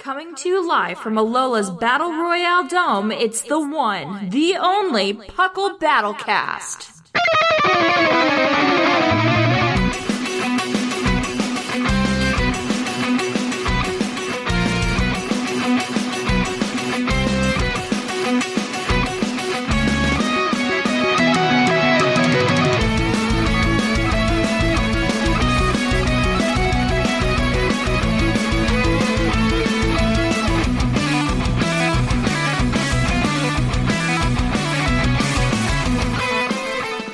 Coming to you live from Alola's Battle Royale Dome, it's the one, the only Puckle Battlecast.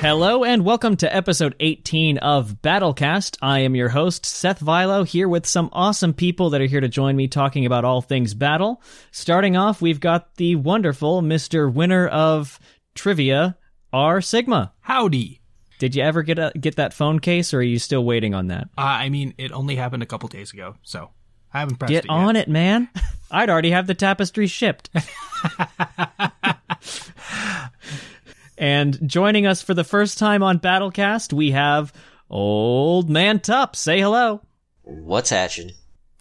Hello and welcome to episode 18 of Battlecast. I am your host, Seth Vilo, here with some awesome people that are here to join me talking about all things battle. Starting off, we've got the wonderful Mr. Winner of Trivia, R Sigma. Howdy. Did you ever get a, get that phone case or are you still waiting on that? Uh, I mean, it only happened a couple days ago, so I haven't pressed Get it on it, man. I'd already have the tapestry shipped. and joining us for the first time on Battlecast, we have Old Man Tup. Say hello. What's hatching?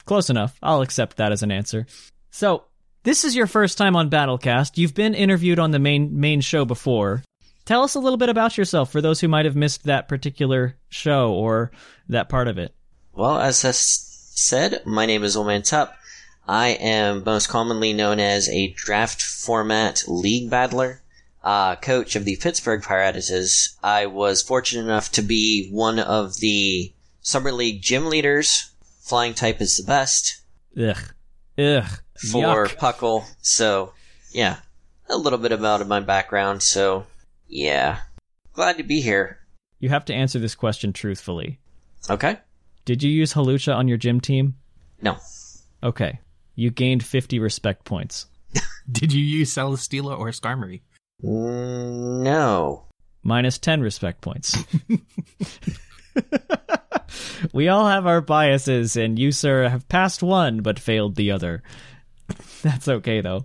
Close enough. I'll accept that as an answer. So, this is your first time on Battlecast. You've been interviewed on the main main show before. Tell us a little bit about yourself for those who might have missed that particular show or that part of it. Well, as I s- said, my name is Old Man Tup. I am most commonly known as a draft format league battler, uh, coach of the Pittsburgh Pirates. I was fortunate enough to be one of the summer league gym leaders. Flying type is the best Ugh. Ugh. for Yuck. Puckle. So, yeah, a little bit about my background. So, yeah, glad to be here. You have to answer this question truthfully. Okay. Did you use Hawlucha on your gym team? No. Okay. You gained 50 respect points. Did you use Celesteela or Skarmory? Mm, No. Minus 10 respect points. we all have our biases, and you, sir, have passed one but failed the other. That's okay, though.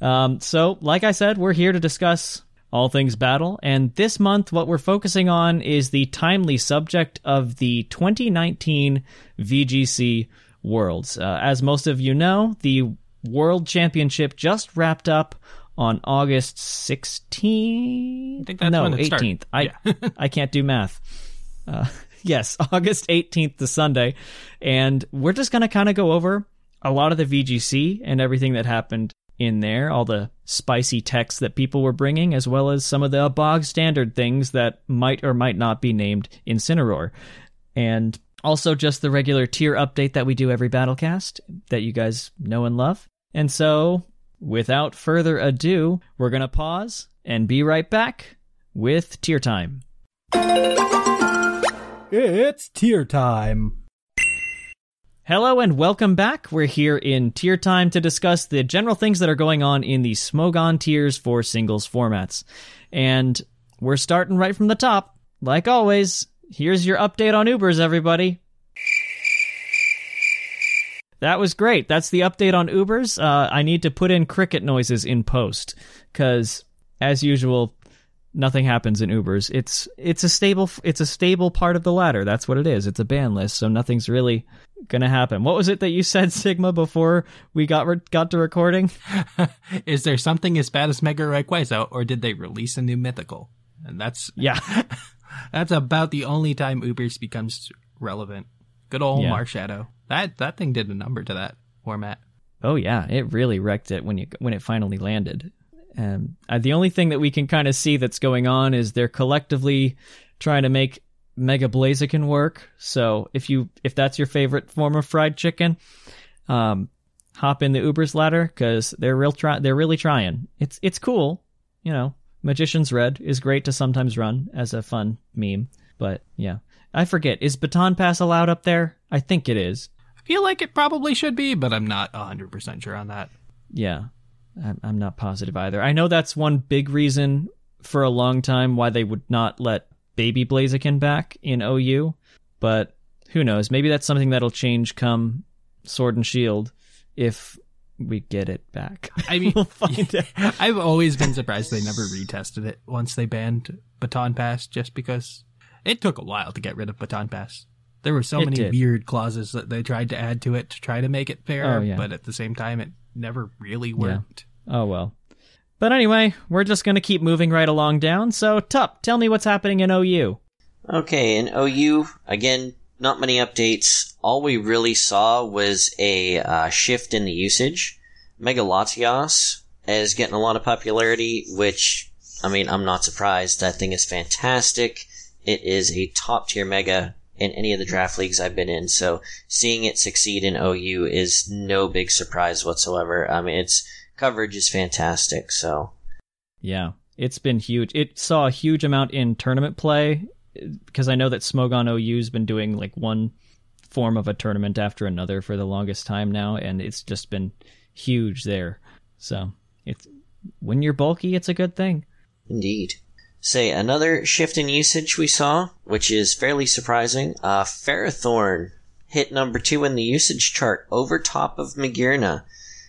Um, so, like I said, we're here to discuss all things battle, and this month, what we're focusing on is the timely subject of the 2019 VGC Worlds. Uh, as most of you know, the World Championship just wrapped up on August 16th. I think that's no, when it 18th. I Yeah. I can't do math. Uh, yes, August 18th to Sunday. And we're just going to kind of go over a lot of the VGC and everything that happened in there, all the spicy texts that people were bringing, as well as some of the bog standard things that might or might not be named Incineroar. And also just the regular tier update that we do every Battlecast that you guys know and love. And so, without further ado, we're going to pause and be right back with tier time. It's tier time. Hello and welcome back. We're here in tier time to discuss the general things that are going on in the Smogon tiers for singles formats. And we're starting right from the top. Like always, here's your update on Ubers, everybody. That was great. That's the update on Ubers. Uh, I need to put in cricket noises in post because, as usual, nothing happens in Ubers. It's it's a stable it's a stable part of the ladder. That's what it is. It's a ban list, so nothing's really gonna happen. What was it that you said, Sigma, before we got re- got to recording? Is there something as bad as Mega Rayquaza, or did they release a new mythical? And that's Yeah, That's about the only time Ubers becomes relevant. Good old Yeah. Marshadow. That that thing did a number to that format. Oh yeah, it really wrecked it when you when it finally landed. Um, uh, the only thing that we can kind of see that's going on is they're collectively trying to make Mega Blaziken work. So if you if that's your favorite form of fried chicken, um, hop in the Uber's ladder because they're real try they're really trying. It's it's cool, you know. Magician's Red is great to sometimes run as a fun meme, but yeah, I forget is Baton Pass allowed up there? I think it is. I feel like it probably should be, but I'm not 100% sure on that. Yeah, I'm, not positive either. I know that's one big reason for a long time why they would not let Baby Blaziken back in OU, but who knows? Maybe that's something that'll change come Sword and Shield if we get it back. I mean, we'll. I've always been surprised they never retested it once they banned Baton Pass just because it took a while to get rid of Baton Pass. There were so It many did. weird clauses that they tried to add to it to try to make it fair, Oh, yeah. but at the same time, it never really worked. Oh well. But anyway, we're just gonna keep moving right along down. So, Tup, tell me what's happening in OU. Okay, in OU, again, not many updates. All we really saw was a uh, shift in the usage. Mega Latios is getting a lot of popularity, which, I mean, I'm not surprised. That thing is fantastic. It is a top tier mega in any of the draft leagues I've been in, so seeing it succeed in OU is no big surprise whatsoever. I mean, its coverage is fantastic, so. Yeah, it's been huge. It saw a huge amount in tournament play because I know that Smogon OU's been doing like one form of a tournament after another for the longest time now, and it's just been huge there. So it's when you're bulky, it's a good thing. Indeed. Say, another shift in usage we saw, which is fairly surprising, uh, Ferrothorn hit number two in the usage chart over top of Magearna.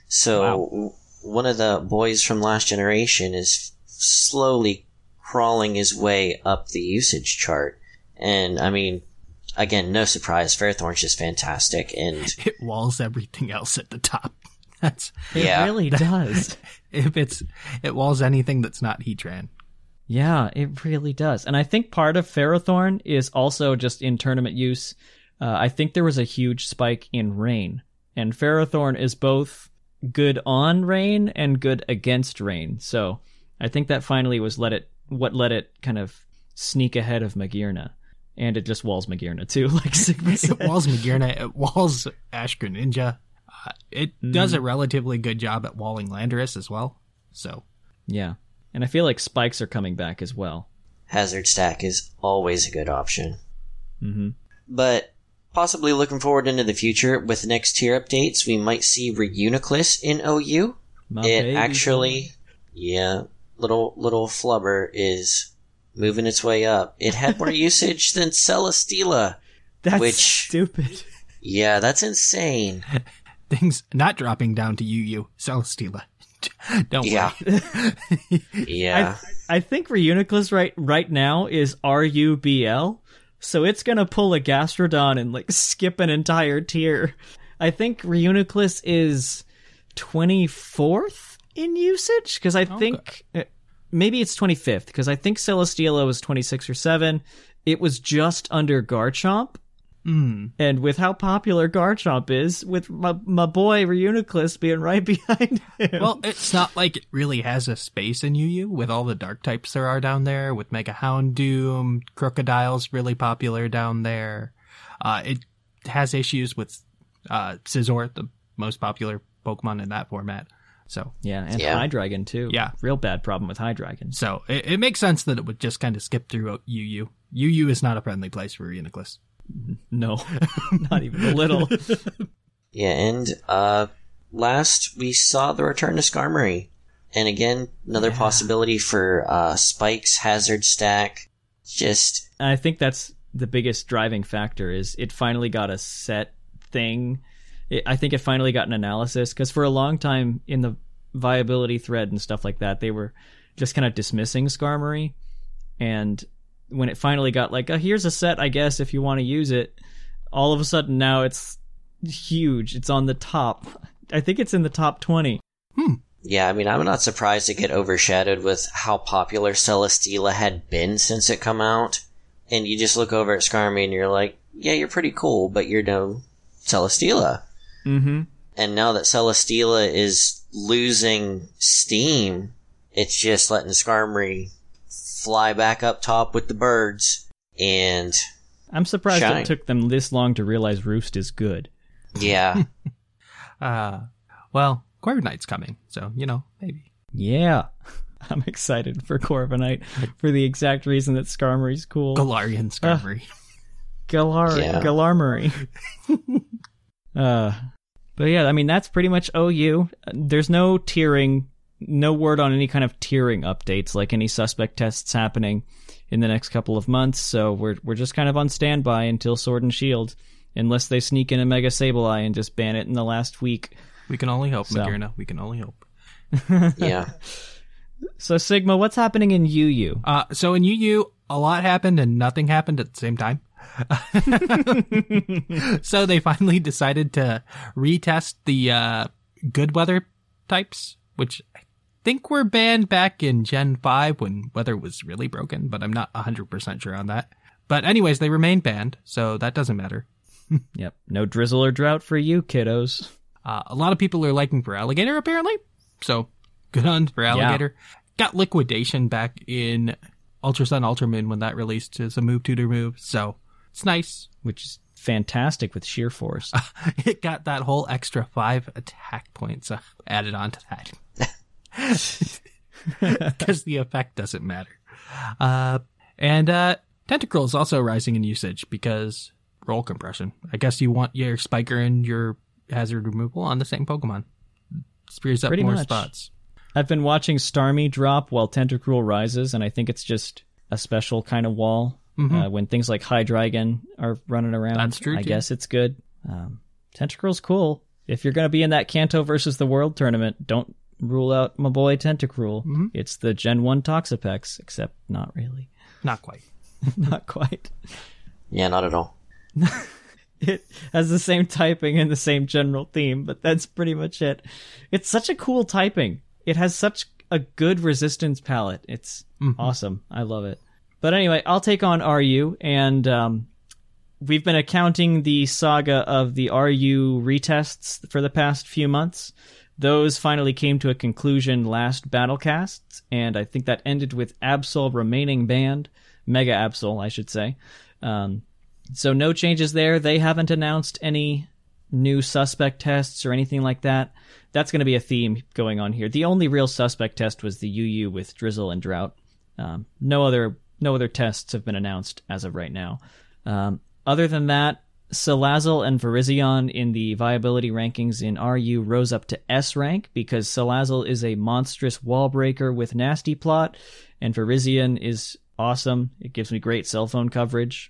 So, w- one of the boys from last generation is slowly crawling his way up the usage chart. And, I mean, again, no surprise, Ferrothorn's just fantastic, and It walls everything else at the top. That's It Yeah. really does. if it's it walls anything that's not Heatran. Yeah, it really does. And I think part of Ferrothorn is also just in tournament use. Uh, I think there was a huge spike in rain, and Ferrothorn is both good on rain and good against rain. So I think that finally was let it what let it kind of sneak ahead of Magearna, and it just walls Magearna too, like Sigma It walls Magearna, it walls Ash Greninja. Uh, it does a relatively good job at walling Landorus as well. So Yeah, and I feel like spikes are coming back as well. Hazard Stack is always a good option. Mm-hmm. But possibly looking forward into the future with next tier updates, we might see Reuniclus in OU. My it baby actually, yeah, little little flubber is moving its way up. It had more usage than Celesteela. That's which- stupid. Yeah, that's insane. things not dropping down to UU Celesteela. Don't Yeah. Yeah. I, I think Reuniclus right right now is R U B L, so it's gonna pull a Gastrodon and like skip an entire tier. I think Reuniclus is twenty fourth in usage because I think uh, maybe it's twenty fifth because I think Celesteela was twenty six or seven. It was just under Garchomp. Hmm. And with how popular Garchomp is, with my, my boy Reuniclus being right behind him. Well, it's not like it really has a space in UU with all the dark types there are down there, with Mega Houndoom, Krookodile's really popular down there. Uh, it has issues with uh, Scizor, the most popular Pokemon in that format. So, yeah, and Yeah. Hydreigon too. Yeah. real bad problem with Hydreigon. so it, it makes sense that it would just kind of skip through UU. UU is not a friendly place for Reuniclus. No, not even a little. Yeah, and uh last we saw the return to Skarmory. And again, another possibility for uh Spike's Hazard Stack. Just I think that's the biggest driving factor is it finally got a set thing. It, I think it finally got an analysis because for a long time in the viability thread and stuff like that, they were just kind of dismissing Skarmory. And when it finally got like, oh, here's a set, I guess, if you want to use it, all of a sudden now it's huge. It's on the top. I think it's in the top 20. Yeah, I mean, I'm not surprised to get overshadowed with how popular Celesteela had been since it come out. and you just look over at Skarmy and you're like, yeah, you're pretty cool, but you're no Celesteela. Mm-hmm. And now that Celesteela is losing steam, it's just letting Skarmory fly back up top with the birds. And I'm surprised Shine. it took them this long to realize Roost is good. yeah, Uh, well, Corviknight's coming, so, you know, maybe. Yeah. I'm excited for Corviknight for the exact reason that Skarmory's cool. Galarian Skarmory. Galar Yeah. Galarmory. uh but yeah, I mean that's pretty much OU. There's no tiering, no word on any kind of tiering updates like any suspect tests happening in the next couple of months, so we're we're just kind of on standby until Sword and Shield unless they sneak in a Mega Sableye and just ban it in the last week. we can only hope, So. Moderna. We can only hope. yeah. So Sigma, what's happening in UU? Uh, so in UU, a lot happened and nothing happened at the same time. so they finally decided to retest the uh, good weather types, which I think were banned back in Gen 5 when weather was really broken, but I'm not 100% sure on that. But anyways, they remain banned, so that doesn't matter. Yep, no drizzle or drought for you, kiddos. Uh, a lot of people are liking Feraligatr apparently, so good on Feraligatr. Got liquidation back in Ultra Sun Ultra Moon when that released as a move tutor move, so it's nice. which is fantastic with sheer force. It got that whole extra five attack points uh, added onto that because the effect doesn't matter. Uh, and uh, Tentacruel is also rising in usage because role compression. I guess you want your Spiker and your Hazard removal on the same Pokemon. Spears up Pretty more much. spots. I've been watching Starmie drop while Tentacruel rises, and I think it's just a special kind of wall. Uh, when things like Hydreigon are running around, Mm-hmm. That's true, I too. guess it's good. Um, Tentacruel's cool. If you're going to be in that Kanto versus the World tournament, don't rule out my boy Tentacruel. Mm-hmm. It's the Gen 1 Toxapex, except not really. Not quite. not quite. Yeah, not at all. it has the same typing and the same general theme, but that's pretty much it. It's such a cool typing. It has such a good resistance palette. It's awesome. I love it. But anyway, I'll take on RU, and um, we've been accounting the saga of the RU retests for the past few months. Those finally came to a conclusion last Battlecast, and I think that ended with Absol remaining banned. Mega Absol, I should say. Um, so no changes there. They haven't announced any new suspect tests or anything like that. That's going to be a theme going on here. The only real suspect test was the UU with Drizzle and Drought. Um, no other no other tests have been announced as of right now. Um, other than that, Salazzle and Virizion in the viability rankings in RU rose up to S rank because Salazzle is a monstrous wall breaker with nasty plot, and Virizion is awesome. It gives me great cell phone coverage.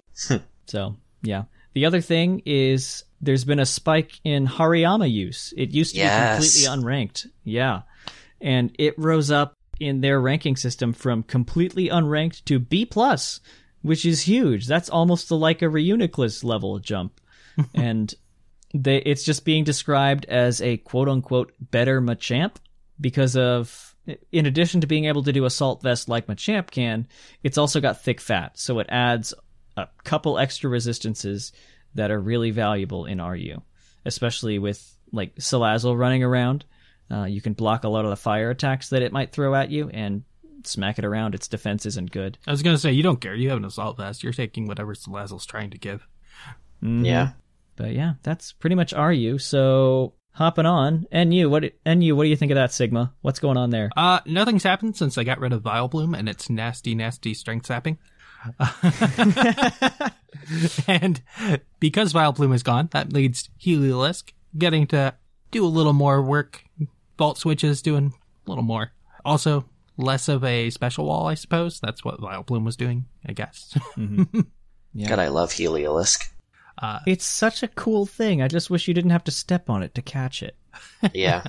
So, yeah. The other thing is there's been a spike in Hariyama use. It used to Yes. be completely unranked. Yeah. And it rose up in their ranking system from completely unranked to B plus, which is huge. That's almost the like a Reuniclus level jump. and they it's just being described as a quote unquote better Machamp because of in addition to being able to do assault vest like Machamp can, it's also got thick fat, so it adds a couple extra resistances that are really valuable in RU, especially with like Salazzle running around. Uh, you can block a lot of the fire attacks that it might throw at you and smack it around. Its defense isn't good. I was gonna say you don't care. You have an assault vest. You're taking whatever Salazzle's trying to give. Yeah. But yeah, that's pretty much RU. So hopping on, NU, what NU, what do you think of that Sigma? What's going on there? Uh, nothing's happened since I got rid of Vileplume and its nasty, nasty strength sapping. and because Vileplume is gone, that leads Heliolisk getting to do a little more work. Volt switches doing a little more. Also, less of a special wall, I suppose. That's what Vileplume was doing, I guess. Yeah. God, I love Heliolisk. It's such a cool thing. I just wish you didn't have to step on it to catch it. Yeah.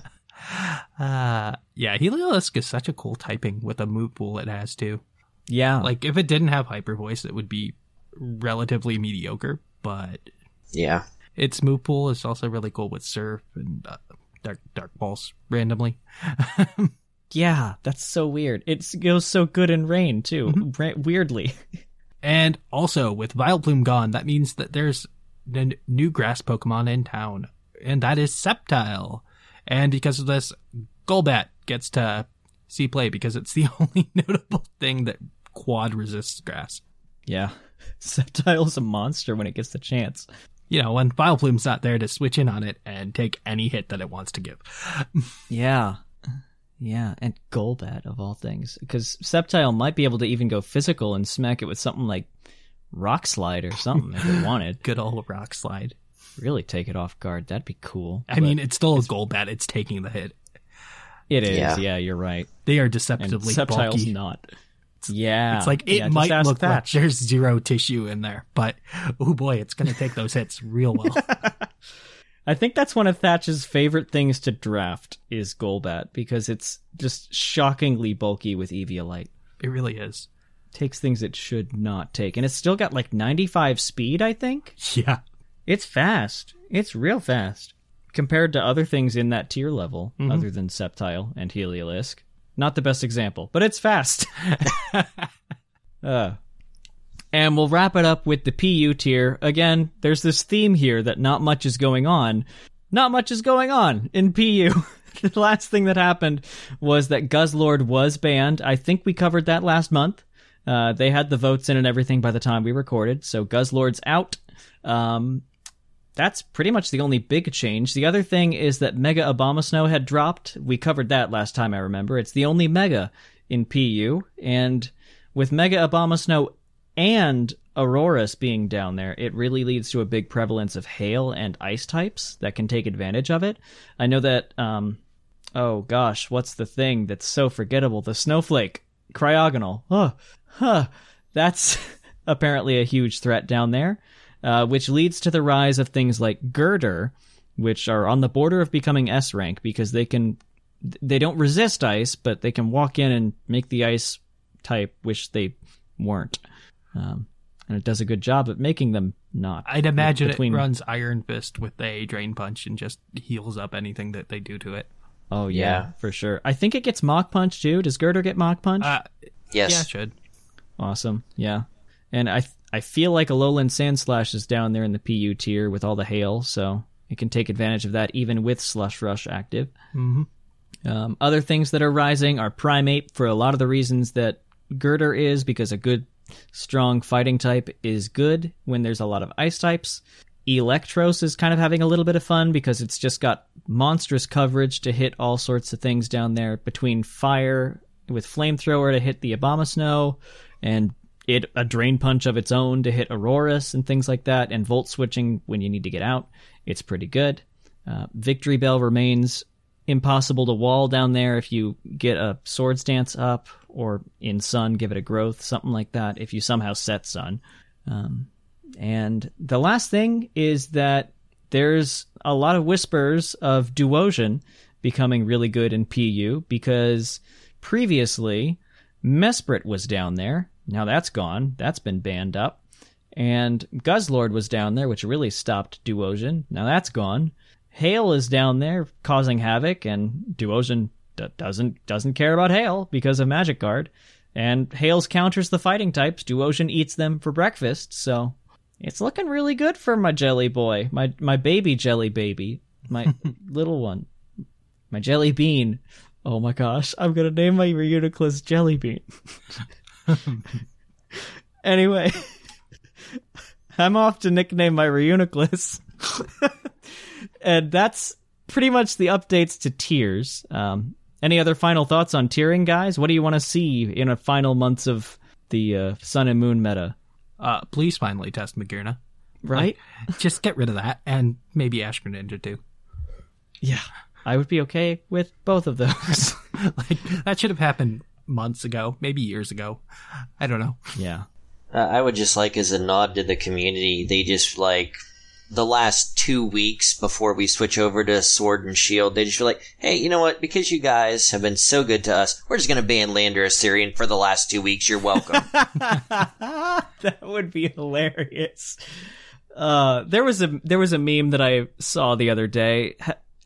uh, yeah, Heliolisk is such a cool typing with a move pool it has too. Yeah. Like, if it didn't have Hyper Voice, it would be relatively mediocre, but Yeah. its move pool is also really cool with Surf and uh, Dark Dark Pulse randomly. Yeah, that's so weird. It goes so good in rain too. Mm-hmm. Ra- weirdly, And also, with Vileplume gone, that means that there's a new grass Pokemon in town, and that is Sceptile. And because of this, Golbat gets to see play because it's the only notable thing that quad resists grass. Yeah. Sceptile's a monster when it gets the chance. You know, when Vileplume's not there to switch in on it and take any hit that it wants to give. Yeah. Yeah, and Golbat of all things. Because Sceptile might be able to even go physical and smack it with something like Rock Slide or something if it wanted. Good old Rock Slide. Really take it off guard. That'd be cool. I mean, it's still a Golbat. It's taking the hit. It is. Yeah, Yeah. you're right. They are And deceptively Sceptile's bulky. not. Yeah. It's like it Yeah, might ask look like Thatch. there's zero tissue in there, but oh boy, it's going to take those hits real well. I think that's one of Thatch's favorite things to draft is Golbat because it's just shockingly bulky with Eviolite. it really is. Takes things it should not take. And it's still got like 95 speed, I think. Yeah. It's fast. It's real fast compared to other things in that tier level other than Sceptile and Heliolisk. Not the best example, but it's fast. uh, and we'll wrap it up with the PU tier. Again, there's this theme here that not much is going on. Not much is going on in PU. the last thing that happened was that Guzzlord was banned. I think we covered that last month. Uh, they had the votes in and everything by the time we recorded, so Guzzlord's out. Um, that's pretty much the only big change. The other thing is that Mega Abomasnow had dropped. We covered that last time, I remember. It's the only Mega in PU, and with Mega Abomasnow and Aurorus being down there, it really leads to a big prevalence of hail and ice types that can take advantage of it. I know that, um, oh gosh, what's the thing that's so forgettable? The snowflake, cryogonal. Oh, huh. That's apparently a huge threat down there, uh, which leads to the rise of things like Gurdurr, which are on the border of becoming S rank because they can, they don't resist ice, but they can walk in and make the ice type, which they weren't. Um, and it does a good job at making them not. I'd imagine Between- it runs Iron Fist with a Drain Punch and just heals up anything that they do to it. Oh yeah, Yeah. for sure. I think it gets Mach Punch too. Does Gurdurr get Mach Punch? Uh, Yes. yeah, it should. Awesome. Yeah. And I I feel like Alolan Sandslash is down there in the PU tier with all the hail, so it can take advantage of that even with Slush Rush active. Mhm. Um, other things that are rising are Primeape for a lot of the reasons that Gurdurr is, because a good, strong fighting type is good when there's a lot of ice types. Eelektross is kind of having a little bit of fun because it's just got monstrous coverage to hit all sorts of things down there between fire with flamethrower to hit the Abomasnow and it a drain punch of its own to hit Aurorus and things like that, and volt switching when you need to get out. It's pretty good. Uh, Victreebel remains impossible to wall down there if you get a Swords Dance up, or in Sun, give it a growth, something like that, if you somehow set Sun. Um, and the last thing is that there's a lot of whispers of Duosion becoming really good in PU because previously Mesprit was down there. Now that's gone. That's been banned up. And Guzzlord was down there, which really stopped Duosion. Now that's gone. Hail is down there causing havoc, and Duosion d- doesn't doesn't care about hail because of Magic Guard. And Hail's counters the fighting types. Duosion eats them for breakfast, so it's looking really good for my jelly boy, my my baby jelly baby, my little one, my jelly bean. Oh my gosh, I'm gonna name my Reuniclus Jelly Bean. anyway, I'm off to nickname my Reuniclus, and that's pretty much the updates to tiers. Um, any other final thoughts on tiering, guys? What do you want to see in a final months of the uh, Sun and Moon meta? Uh, please finally test Magearna. Right? Just get rid of that, and maybe Ash Greninja too. Yeah, I would be okay with both of those. like that should have happened months ago, maybe years ago. I don't know. yeah. Uh, I would just like, as a nod to the community, they just like the last two weeks before we switch over to Sword and Shield, they just were like, hey, you know what? Because you guys have been so good to us, we're just going to ban Landorus-Therian for the last two weeks. You're welcome. that would be hilarious. Uh, there was a there was a meme that I saw the other day.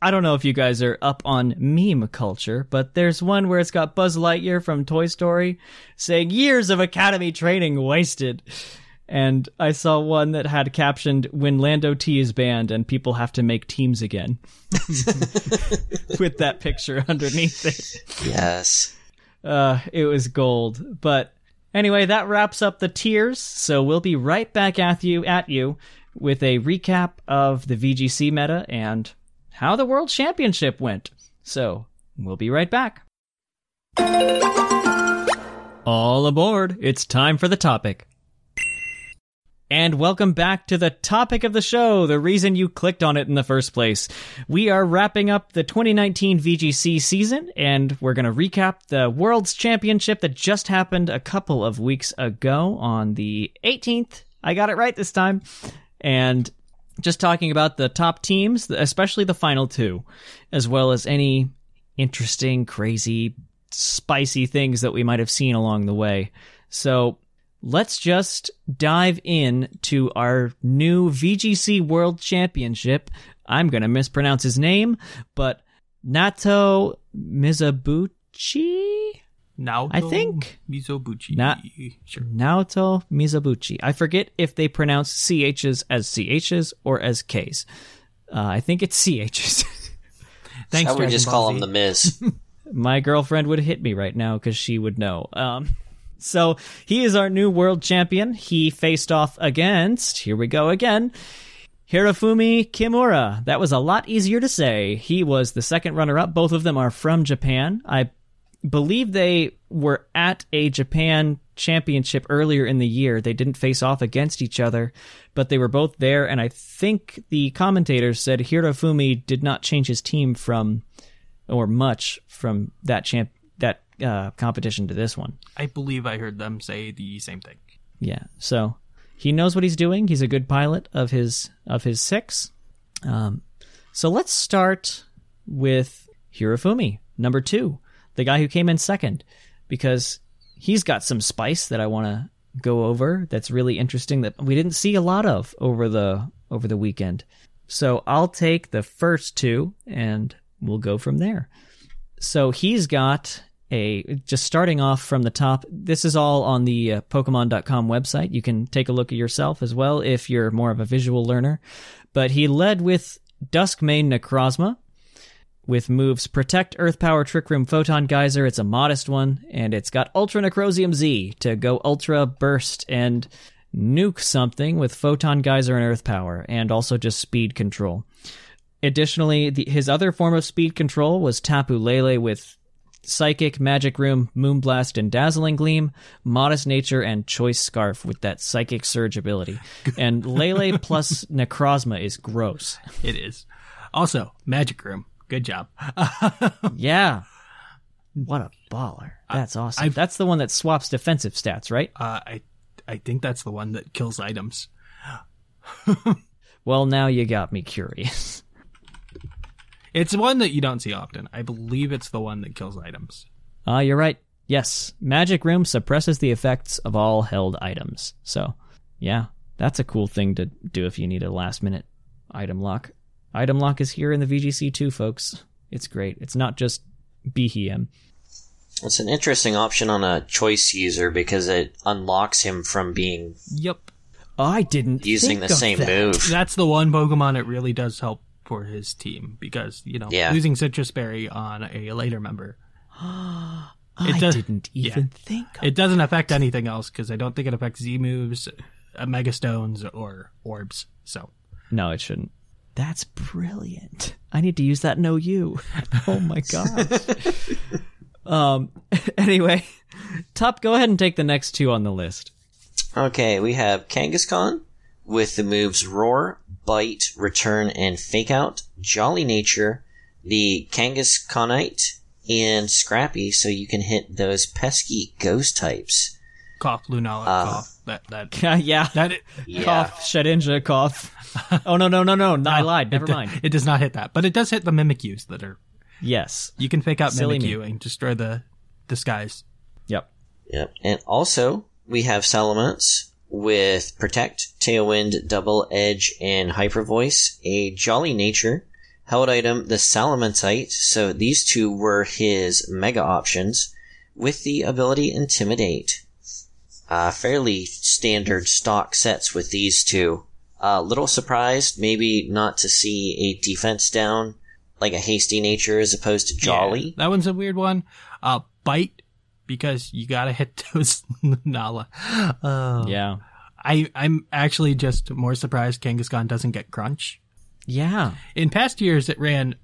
I don't know if you guys are up on meme culture, but there's one where it's got Buzz Lightyear from Toy Story saying years of academy training wasted. And I saw one that had captioned when Lando T is banned and people have to make teams again. With that picture underneath it. Yes. Uh, it was gold. But anyway, that wraps up the tiers. So we'll be right back at you at you with a recap of the VGC meta and how the World Championship went. So, we'll be right back. All aboard. It's time for the topic. And welcome back to the topic of the show, the reason you clicked on it in the first place. We are wrapping up the 2019 VGC season, and we're going to recap the World's Championship that just happened a couple of weeks ago on the 18th. I got it right this time. And just talking about the top teams, especially the final two, as well as any interesting, crazy, spicy things that we might have seen along the way. So let's just dive in to our new VGC World Championship. I'm going to mispronounce his name, but Nato Mizabuchi? Naoto I think- Mizobuchi. Na- sure. Naoto Mizabuchi. I forget if they pronounce CHs as CHs or as Ks. Uh, I think it's CHs. Thanks, I would just Ball call him the Miz. My girlfriend would hit me right now because she would know. Um, so he is our new world champion. He faced off against, here we go again, Hirofumi Kimura. That was a lot easier to say. He was the second runner up. Both of them are from Japan. I believe they were at a Japan championship earlier in the year. They didn't face off against each other, but they were both there. And I think the commentators said Hirofumi did not change his team from, or much from that champ, uh, competition to this one. I believe I heard them say the same thing. Yeah. So he knows what he's doing. He's a good pilot of his of his six. Um, so let's start with Hirofumi, number two, the guy who came in second, because he's got some spice that I want to go over. That's really interesting that we didn't see a lot of over the over the weekend. So I'll take the first two and we'll go from there. So he's got a just starting off from the top. This is all on the uh, Pokemon.com website. You can take a look at yourself as well if you're more of a visual learner. But he led with Duskmane Necrozma with moves Protect, Earth Power, Trick Room, Photon Geyser. It's a modest one, and it's got Ultranecrozium Z to go Ultra Burst and nuke something with Photon Geyser and Earth Power, and also just speed control. Additionally, the, his other form of speed control was Tapu Lele with Psychic, Magic Room, Moonblast, and Dazzling Gleam, Modest Nature, and Choice Scarf with that Psychic Surge ability. And Lele plus Necrozma is gross. It is. Also, Magic Room. Good job. Yeah. What a baller. That's awesome. I've- That's the one that swaps defensive stats, right? Uh, I I think that's the one that kills items. Well, now you got me curious. It's one that you don't see often. I believe it's the one that kills items. Ah, you're right. Yes, Magic Room suppresses the effects of all held items. So, yeah, that's a cool thing to do if you need a last minute item lock. Item lock is here in the VGC too, folks. It's great. It's not just BHM. It's an interesting option on a choice user because it unlocks him from being Yep. I didn't using think the of same that. move. That's the one Pokemon it really does help for his team because, you know, Yeah. losing Sitrus Berry on a later member. I does- didn't yeah. even think. Of It doesn't affect anything else because I don't think it affects Z moves, uh, Mega Stones, or orbs. So No, it shouldn't. That's brilliant. I need to use that no you. Oh my god. um anyway, Tup, go ahead and take the next two on the list. Okay, we have Kangaskhan with the moves Roar, Bite, Return, and Fake Out, Jolly Nature, the Kangaskhanite, and Scrappy, so you can hit those pesky ghost types. cough, Lunala, Uh, cough. That that yeah. that. Yeah. Cough, Shedinja, cough. Oh no, no, no, no. I lied. Never it, mind. It does not hit that, but it does hit the Mimikyus that are. Yes. You can fake out Silly me. And destroy the disguise. Yep. Yep. And also, we have Salamence with Protect, Tailwind, Double Edge, and Hyper Voice, a Jolly Nature, Held item, the Salamencite. So these two were his mega options with the ability Intimidate. Uh, fairly standard stock sets with these two. A uh, little surprised, maybe not to see a defense down like a hasty nature as opposed to jolly. Yeah, that one's a weird one. Uh, bite because you gotta hit those Nala. Uh, Yeah. I I'm actually just more surprised Kangaskhan doesn't get crunch. Yeah. In past years, it ran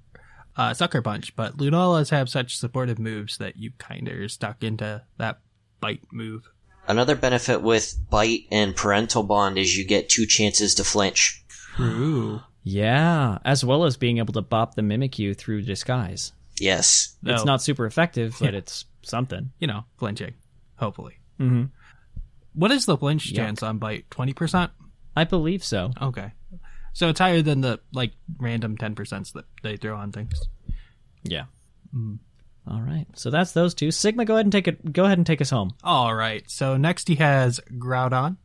uh, sucker punch, but Lunalas have such supportive moves that you kind of are stuck into that bite move. Another benefit with bite and parental bond is you get two chances to flinch. True. Yeah. As well as being able to bop the Mimikyu through disguise. Yes. It's not super effective, but it's something. you know, flinching. Hopefully. Mhm. What is the flinch Yuck. chance on bite? Twenty percent. I believe so. Okay. So it's higher than the like random 10% that they throw on things. Yeah. All right. So that's those two. Sigma, go ahead and take it. Go ahead and take us home. All right. So next he has Groudon,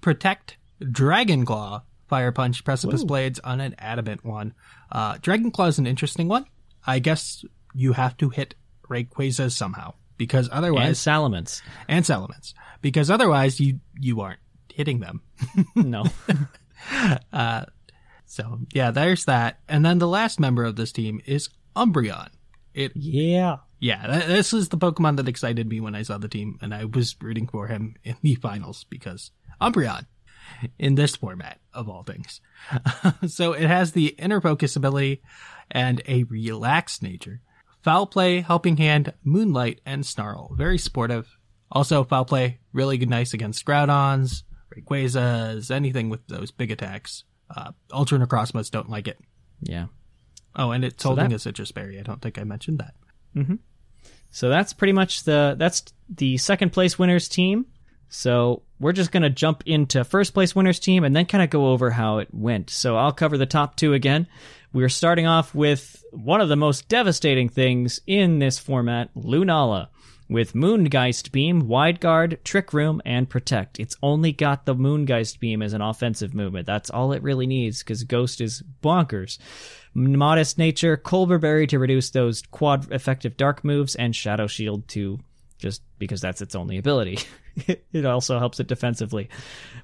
Protect, Dragon Claw, Fire Punch, Precipice Blades on an Adamant one. Uh, Dragon Claw is an interesting one. I guess you have to hit Rayquaza somehow because And otherwise, Salamence. and, Salamence, because otherwise you you aren't hitting them. No. Uh, so yeah, there's that. And then the last member of this team is Umbreon. It yeah. Yeah, th- this is the Pokemon that excited me when I saw the team, and I was rooting for him in the finals because Umbreon in this format of all things. so it has the inner focus ability and a relaxed nature. Foul play, helping hand, moonlight, and snarl. Very sportive. Also, foul play, really good, nice against Groudons, Rayquazas, anything with those big attacks. Uh, Ultra Necrozmas don't like it. Yeah. Oh, and it's So holding that- a Sitrus berry. I don't think I mentioned that. So that's pretty much the that's the second place winners team. So we're just gonna jump into first place winners team and then kind of go over how it went. So I'll cover the top two again. We're starting off with one of the most devastating things in this format, Lunala, with Moongeist Beam, Wide Guard, Trick Room, and Protect. It's only got the Moongeist Beam as an offensive movement. That's all it really needs because Ghost is bonkers. Modest Nature, Colbur Berry to reduce those quad effective dark moves, and Shadow Shield to just because that's its only ability. it also helps it defensively.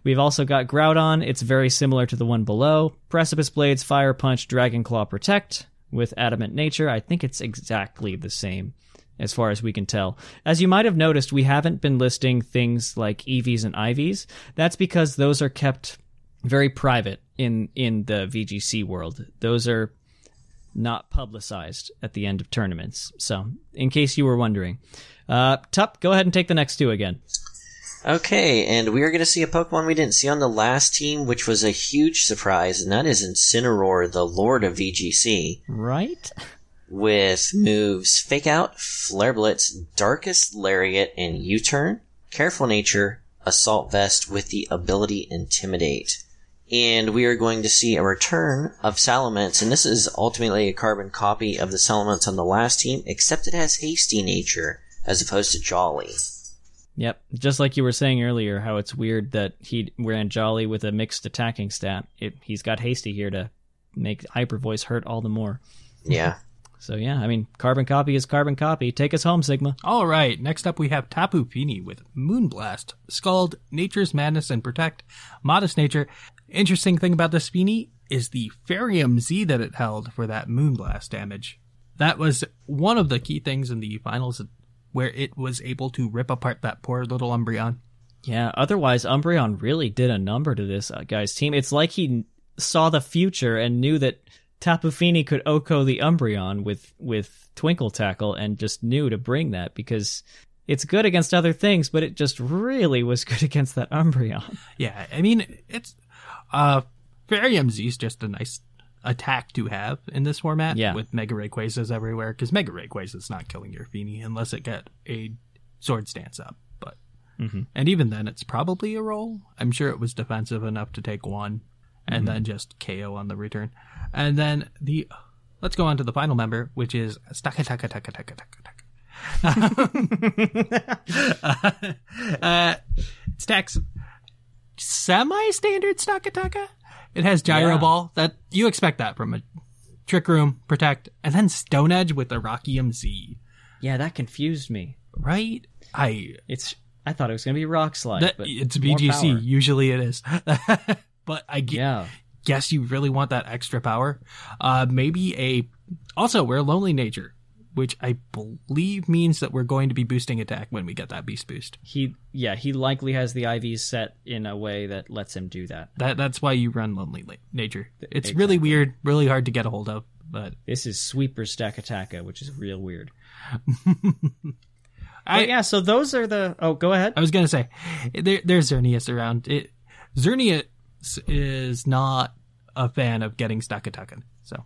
We've also got Groudon. It's very similar to the one below. Precipice Blades, Fire Punch, Dragon Claw Protect with Adamant Nature. I think it's exactly the same as far as we can tell. As you might have noticed, we haven't been listing things like EVs and IVs. That's because those are kept very private in in the VGC world. Those are not publicized at the end of tournaments. So, in case you were wondering, uh, Tup, go ahead and take the next two again. Okay, and we are going to see a Pokemon we didn't see on the last team, which was a huge surprise, and that is Incineroar, the Lord of VGC, Right? with moves Fake Out, Flare Blitz, Darkest Lariat, and U-Turn, Careful Nature, Assault Vest with the ability Intimidate. And we are going to see a return of Salamence, and this is ultimately a carbon copy of the Salamence on the last team, except it has Hasty Nature as opposed to Jolly. Yep. Just like you were saying earlier, how it's weird that he ran Jolly with a mixed attacking stat. It, he's got Hasty here to make Hyper Voice hurt all the more. Yeah. So yeah, I mean, carbon copy is carbon copy. Take us home, Sigma. All right, next up we have Tapu Fini with Moonblast, Scald, Nature's Madness, and Protect, Modest Nature. Interesting thing about this Fini is the Fairium Z that it held for that Moonblast damage. That was one of the key things in the finals where it was able to rip apart that poor little Umbreon. Yeah. Otherwise, Umbreon really did a number to this uh, guy's team. It's like he saw the future and knew that Tapu Fini could OHKO the Umbreon with with Twinkle Tackle, and just knew to bring that because it's good against other things, but it just really was good against that Umbreon. Yeah, I mean, it's, uh, Fairium Z is just a nice attack to have in this format Yeah. with Mega Rayquazas everywhere, because Mega Rayquaza's not killing your Fini unless it get a sword dance up. But mm-hmm. and even then, it's probably a roll. I'm sure it was defensive enough to take one, and mm-hmm. then just KO on the return. And then the let's go on to the final member, which is Staka Taka Taka Taka Taka Taka. Uh, uh, stacks semi-standard Stakataka. It has gyro Yeah. ball. That you expect that from a Trick Room, Protect, and then Stone Edge with the Rockium Z. Yeah, that confused me. Right? I It's I thought it was gonna be Rock Slide, that, but it's VGC. Usually it is. but I ge- Yeah, guess you really want that extra power. Uh, maybe a. Also, we're Lonely Nature, which I believe means that we're going to be boosting attack when we get that beast boost. he yeah he likely has the IVs set in a way that lets him do that. That that's why you run Lonely Nature. It's really weird, really hard to get a hold of, but This is Sweeper Stakataka, which is real weird. I yeah, so those are the. Oh, go ahead. I was gonna say there, there's Xerneas around. It Xerneas is not a fan of getting stuck attacking. So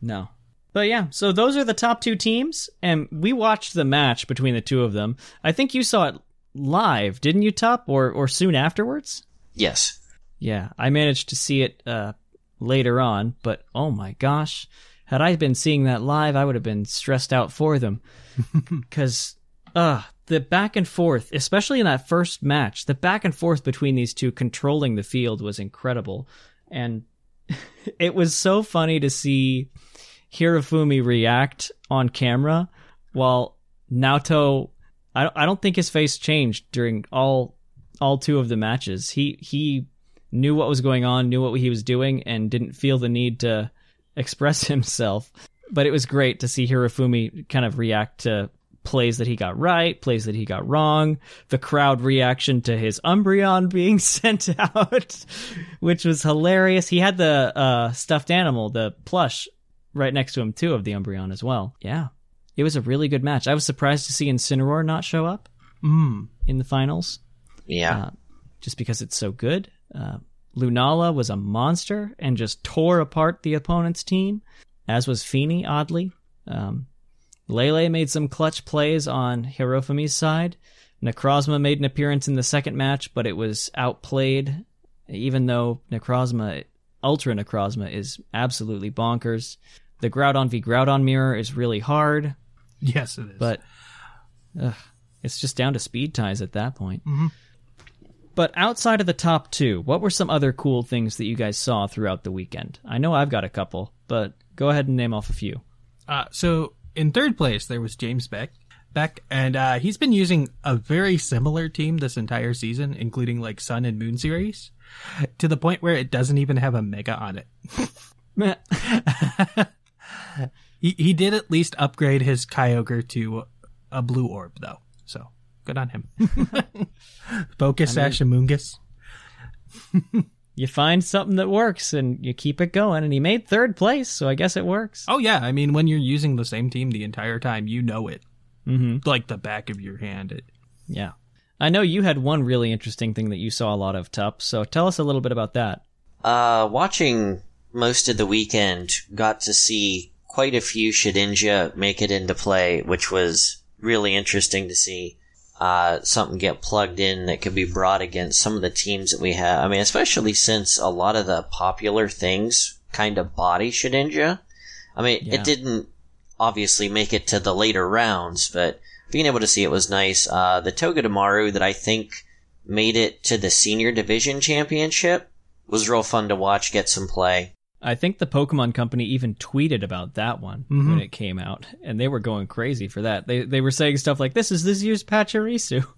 No. But yeah, so those are the top two teams, and we watched the match between the two of them. I think you saw it live, didn't you, Tup, or or soon afterwards? Yes. Yeah, I managed to see it uh, later on, but oh my gosh, had I been seeing that live, I would have been stressed out for them because uh the back and forth, especially in that first match, the back and forth between these two controlling the field was incredible, and it was so funny to see Hirofumi react on camera while Naoto. I I don't think his face changed during all all two of the matches. He he knew what was going on, knew what he was doing, and didn't feel the need to express himself. But it was great to see Hirofumi kind of react to plays that he got right, plays that he got wrong, the crowd reaction to his Umbreon being sent out, which was hilarious. He had the uh, stuffed animal, the plush, right next to him too of the Umbreon as well. Yeah. It was a really good match. I was surprised to see Incineroar not show up mm, in the finals Yeah. Uh, just because it's so good. Uh, Lunala was a monster and just tore apart the opponent's team, as was Fini, oddly. Um, Lele made some clutch plays on Hirofumi's side. Necrozma made an appearance in the second match, but it was outplayed, even though Necrozma, Ultra Necrozma, is absolutely bonkers. The Groudon v Groudon mirror is really hard, yes, it is. but ugh, it's just down to speed ties at that point. Mhm. But outside of the top two, what were some other cool things that you guys saw throughout the weekend? I know I've got a couple, but go ahead and name off a few. Uh, so in third place there was James Baek. Baek, and uh, he's been using a very similar team this entire season, including like Sun and Moon series, to the point where it doesn't even have a mega on it. Meh. He he did at least upgrade his Kyogre to a blue orb though, so good on him. Focus I mean- Ash Amoonguss. you find something that works and you keep it going, and he made third place, so I guess it works. Oh yeah, I mean when you're using the same team the entire time, you know it Mm-hmm. like the back of your hand. It, Yeah. I know you had one really interesting thing that you saw a lot of, Tup, so tell us a little bit about that. Uh, watching most of the weekend, got to see quite a few Shedinja make it into play, which was really interesting to see. Uh, something get plugged in that could be brought against some of the teams that we have. I mean, especially since a lot of the popular things kind of body Shedinja. I mean, Yeah. it didn't obviously make it to the later rounds, but being able to see it was nice. Uh, the Togedemaru that I think made it to the senior division championship was real fun to watch get some play. I think the Pokemon Company even tweeted about that one Mhm. when it came out, and they were going crazy for that. They they were saying stuff like, "This is this year's Pachirisu."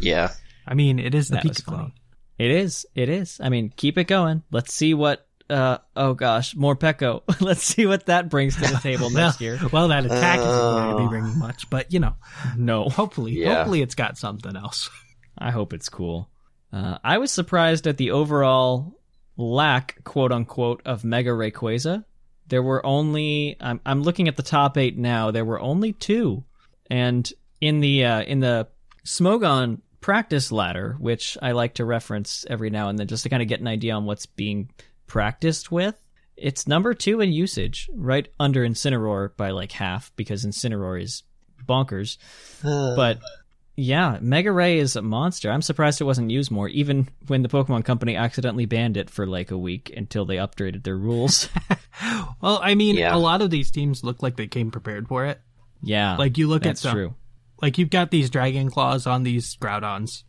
Yeah. I mean, it is the That was Pika clone. It is. It is. I mean, keep it going. Let's see what. Uh oh gosh, Morpeko. Let's see what that brings to the table next year. Well, that attack isn't going to Uh. be bringing much, but you know, No, hopefully, Yeah. hopefully it's got something else. I hope it's cool. Uh, I was surprised at the overall lack, quote unquote, of Mega Rayquaza. There were only. I'm I'm looking at the top eight now. There were only two, and in the uh, in the Smogon practice ladder, which I like to reference every now and then, just to kind of get an idea on what's being practiced with. It's number two in usage, right under Incineroar by like half, because Incineroar is bonkers. But yeah, Mega Ray is a monster. I'm surprised it wasn't used more, even when the Pokemon Company accidentally banned it for like a week until they updated their rules. Well, I mean, Yeah. a lot of these teams look like they came prepared for it. yeah, Like you look that's at some, true. like you've got these Dragon Claws on these Groudons.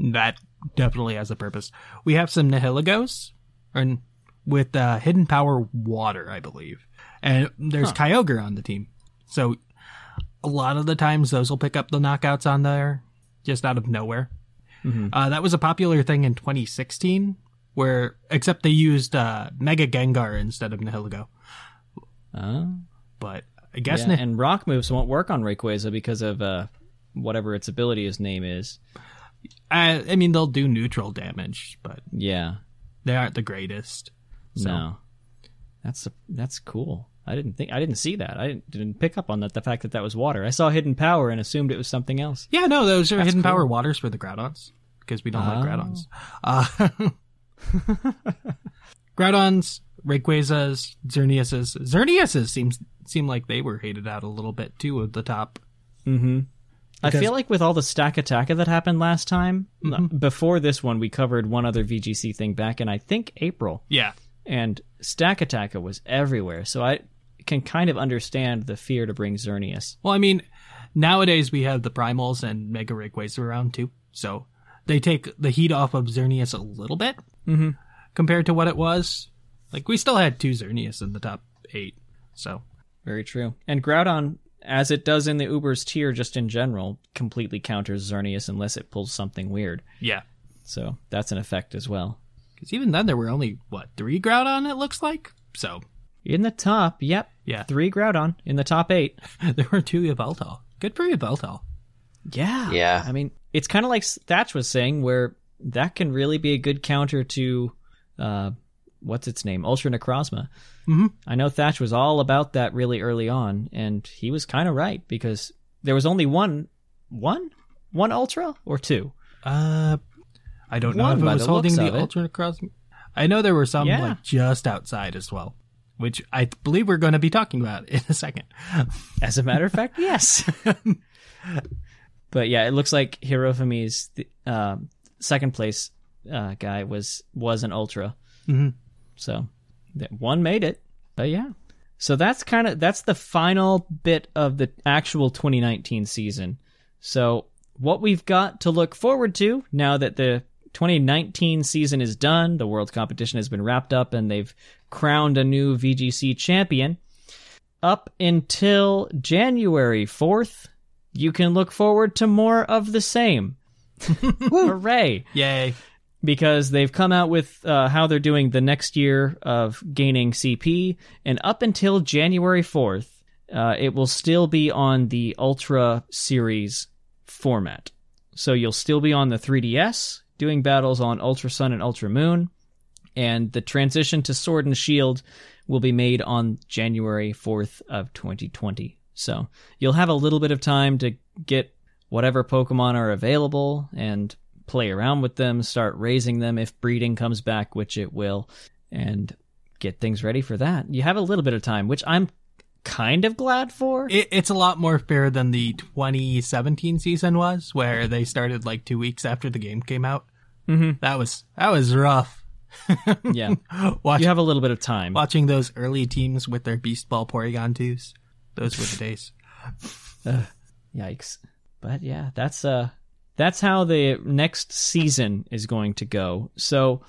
That definitely has a purpose. We have some Nihilegos, or with uh, Hidden Power Water, I believe. And there's Kyogre on the team. So a lot of the times those will pick up the knockouts on there just out of nowhere. Uh, that was a popular thing in 2016 where, except they used uh, Mega Gengar instead of Nihilego. Oh. But I guess Yeah, Nih- and rock moves won't work on Rayquaza because of uh, whatever its ability his name is. I, I mean, they'll do neutral damage, but Yeah. they aren't the greatest. So. No. That's that's cool. I didn't think I didn't see that. I didn't, didn't pick up on that. The fact that that was water. I saw hidden power and assumed it was something else. Yeah, no, those are That's hidden cool. power waters for the Groudons because we don't like Oh. Groudons. Uh, Groudons, Rayquazas, Xerneases. Xerneases seems seem like they were hated out a little bit too at the top. Mm-hmm. I feel like with all the stakataka that happened last time, Mm-hmm. before this one, we covered one other VGC thing back in I think April, Yeah, and stakataka was everywhere. So I can kind of understand the fear to bring Xerneas. well, I mean, nowadays we have the Primals and Mega Rayquaza around too, so they take the heat off of Xerneas a little bit Mm-hmm. compared to what it was. Like we still had two Xerneas in the top eight, so Very true. And Groudon, as it does in the Uber's tier just in general, completely counters Xerneas unless it pulls something weird. yeah. So that's an effect as well. Because even then there were only what three Groudon it looks like. So In the top, yep. Yeah. Three Groudon in the top eight. there were two Yveltal. Good for Yveltal. Yeah. Yeah. I mean, it's kind of like Thatch was saying, where that can really be a good counter to, uh, what's its name? Ultra Necrozma. Mhm. I know Thatch was all about that really early on, and he was kind of right because there was only one, one, one Ultra or two. Uh, I don't know One if it by was the holding looks the of it. alternate cross. I know there were some Yeah. like just outside as well, which I believe we're going to be talking about in a second. As a matter of fact, yes. but yeah, it looks like Hirofumi's uh, second place uh, guy was was an ultra. Mhm. So that one made it. But yeah. So that's kind of that's the final bit of the actual 2019 season. So what we've got to look forward to now that the 2019 season is done, the world competition has been wrapped up and they've crowned a new VGC champion up until January 4th, you can look forward to more of the same. Hooray! Yay! Because they've come out with uh, how they're doing the next year of gaining CP, and up until January 4th, uh, it will still be on the Ultra Series format. So you'll still be on the 3DS, doing battles on Ultra Sun and Ultra Moon, and the transition to Sword and Shield will be made on January 4th of 2020. So you'll have a little bit of time to get whatever Pokemon are available and play around with them, start raising them if breeding comes back, which it will, and get things ready for that. You have a little bit of time, which I'm kind of glad for. It, it's a lot more fair than the 2017 season was, where they started like two weeks after the game came out. Mhm. That was that was rough. yeah. Watch, You have a little bit of time. watching those early teams with their Beast Ball Porygon twos. Those were the days. Yikes. But yeah, that's uh that's how the next season is going to go. So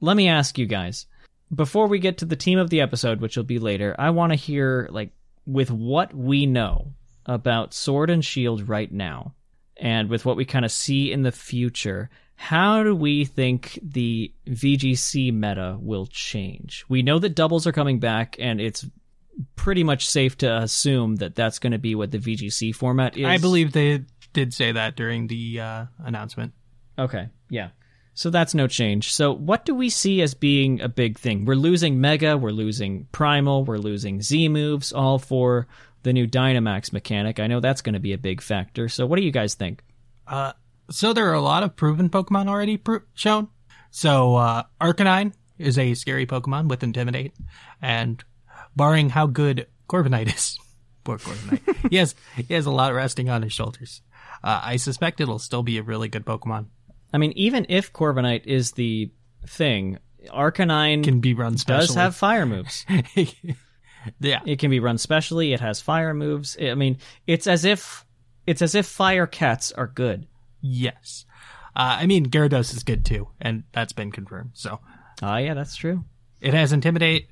let me ask you guys, before we get to the team of the episode, which will be later, I want to hear like with what we know about Sword and Shield right now, and with what we kind of see in the future, how do we think the VGC meta will change? We know that doubles are coming back, and it's pretty much safe to assume that that's going to be what the VGC format is. I believe they did say that during the uh, announcement. Okay, yeah. So that's no change. So what do we see as being a big thing? We're losing Mega, we're losing Primal, we're losing Z moves, all for the new Dynamax mechanic. I know that's going to be a big factor. So what do you guys think? Uh, so there are a lot of proven Pokemon already pro- shown. So uh, Arcanine is a scary Pokemon with Intimidate, and barring how good Corviknight is, poor Corviknight, he has he has a lot resting on his shoulders. Uh, I suspect it'll still be a really good Pokemon. I mean, even if Corviknight is the thing, Arcanine Can be run specially. does have fire moves. yeah, It can be run specially. It has fire moves. I mean, it's as if it's as if fire cats are good. yes. Uh, I mean Gyarados is good too, and that's been confirmed. So Ah, yeah, that's true. It has Intimidate.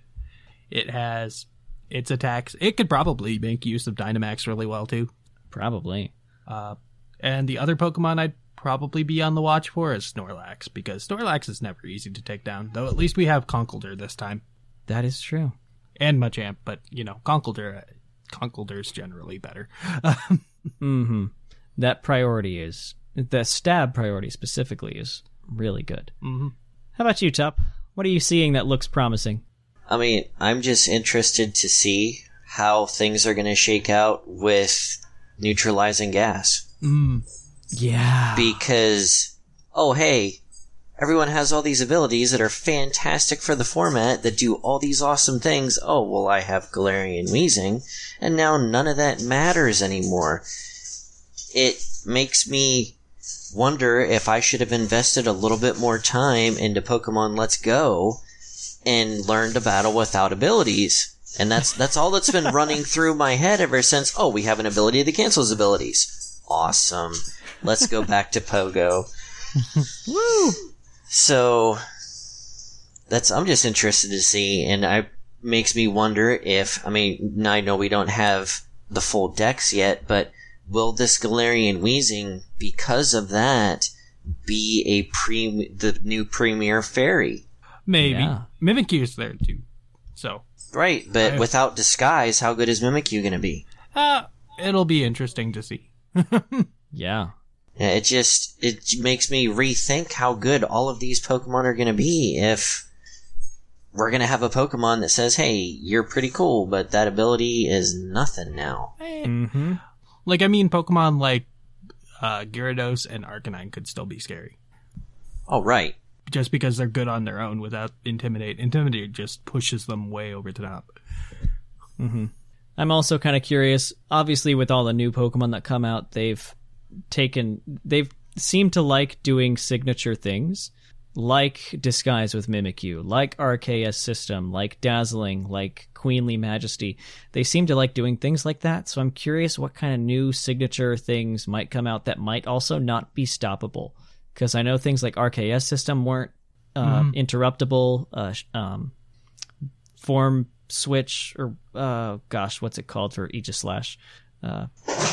It has its attacks. It could probably make use of Dynamax really well too. Probably. Uh, and the other Pokemon I'd probably be on the watch for is Snorlax because Snorlax is never easy to take down. Though at least we have Conkeldurr this time That is true. and Machamp, but you know Conkeldurr, Conkeldurr's generally better. Mm-hmm. That priority is the stab priority specifically is really good. hmm How about you, Tup? What are you seeing that looks promising? I mean, I'm just interested to see how things are going to shake out with neutralizing gas. Mm. Yeah. Because, oh hey, everyone has all these abilities that are fantastic for the format that do all these awesome things. Oh, well, I have Galarian Wheezing, and now none of that matters anymore. It makes me wonder if I should have invested a little bit more time into Pokemon Let's Go and learned to battle without abilities. And that's that's all that's been running through my head ever since. Oh, we have an ability that cancels abilities. Awesome. Let's go back to Pogo. Woo! So that's I'm just interested to see, and I makes me wonder if I mean I know we don't have the full decks yet, but will this Galarian Wheezing because of that be a pre the new premier fairy? Maybe Yeah. Mimikyu's there too. So Right, but I- without disguise, how good is Mimikyu going to be? uh, it'll be interesting to see. Yeah. Yeah, It just it makes me rethink how good all of these Pokemon are going to be if we're going to have a Pokemon that says, "Hey, you're pretty cool, but that ability is nothing now." Mm-hmm. Like I mean, Pokemon like uh, Gyarados and Arcanine could still be scary Oh, right. just because they're good on their own without Intimidate. Intimidate just pushes them way over the top. I'm also kind of curious. Obviously, with all the new Pokemon that come out, they've taken, they've seemed to like doing signature things, like Disguise with Mimikyu, like RKS System, like Dazzling, like Queenly Majesty. They seem to like doing things like that. So I'm curious what kind of new signature things might come out that might also not be stoppable. Because I know things like RKS System weren't uh, interruptible. Uh, um, form switch or uh gosh what's it called for Aegislash uh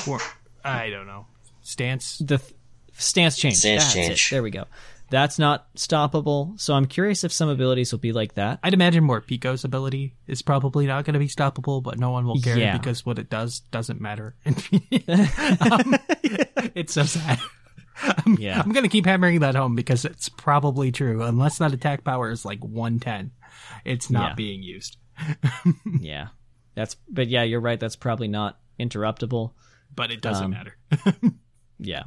Or I don't know. Stance. the th- stance change Stance That's it. change. there we go that's not stoppable so i'm curious if some abilities will be like that I'd imagine Morpeko's ability is probably not going to be stoppable, but no one will care Yeah. because what it does doesn't matter. um, it's so sad. I'm, Yeah. I'm going to keep hammering that home because it's probably true. Unless that attack power is like 110, it's not Yeah. being used. yeah that's but yeah you're right that's probably not interruptible But it doesn't Um, matter. Yeah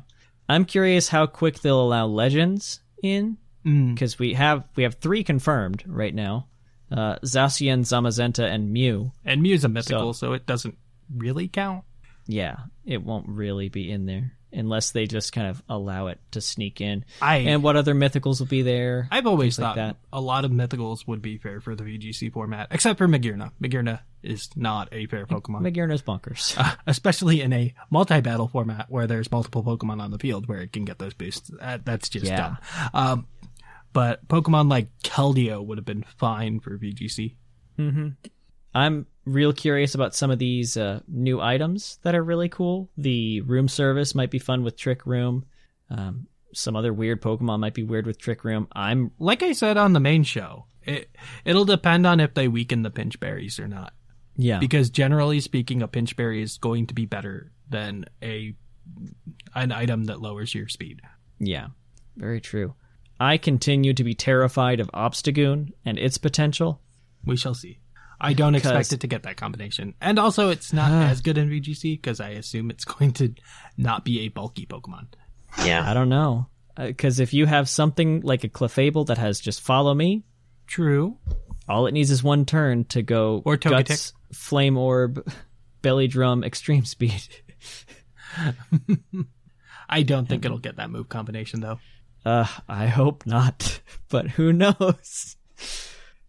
i'm curious how quick they'll allow legends in Mm. because we have we have three confirmed right now uh zacian zamazenta and mew And Mew's a mythical, so it doesn't really count. yeah it won't really be in there unless they just kind of allow it to sneak in I and what other mythicals will be there I've always like thought that. a lot of mythicals would be fair for the VGC format, except for Magearna. Magearna is not a fair Pokemon. Magearna's bonkers. Uh, especially in a multi-battle format where there's multiple Pokemon on the field where it can get those boosts. That, that's just Yeah. dumb. Um, but Pokemon like Keldeo would have been fine for VGC. I'm real curious about some of these uh, new items that are really cool. The room service might be fun with Trick Room. Um, some other weird Pokemon might be weird with Trick Room. I'm Like I said on the main show, it it'll depend on if they weaken the pinch berries or not. yeah Because generally speaking, a pinch berry is going to be better than a an item that lowers your speed. yeah very true. I continue to be terrified of Obstagoon and its potential. We shall see. I don't expect it to get that combination. And also, it's not as good in VGC because I assume it's going to not be a bulky Pokemon. Yeah. I don't know because if you have something like a Clefable that has just follow me, True. all it needs is one turn to go Or Togetic. guts, flame orb, belly drum, extreme speed. I don't think it'll get that move combination though. Uh, I hope not, but who knows?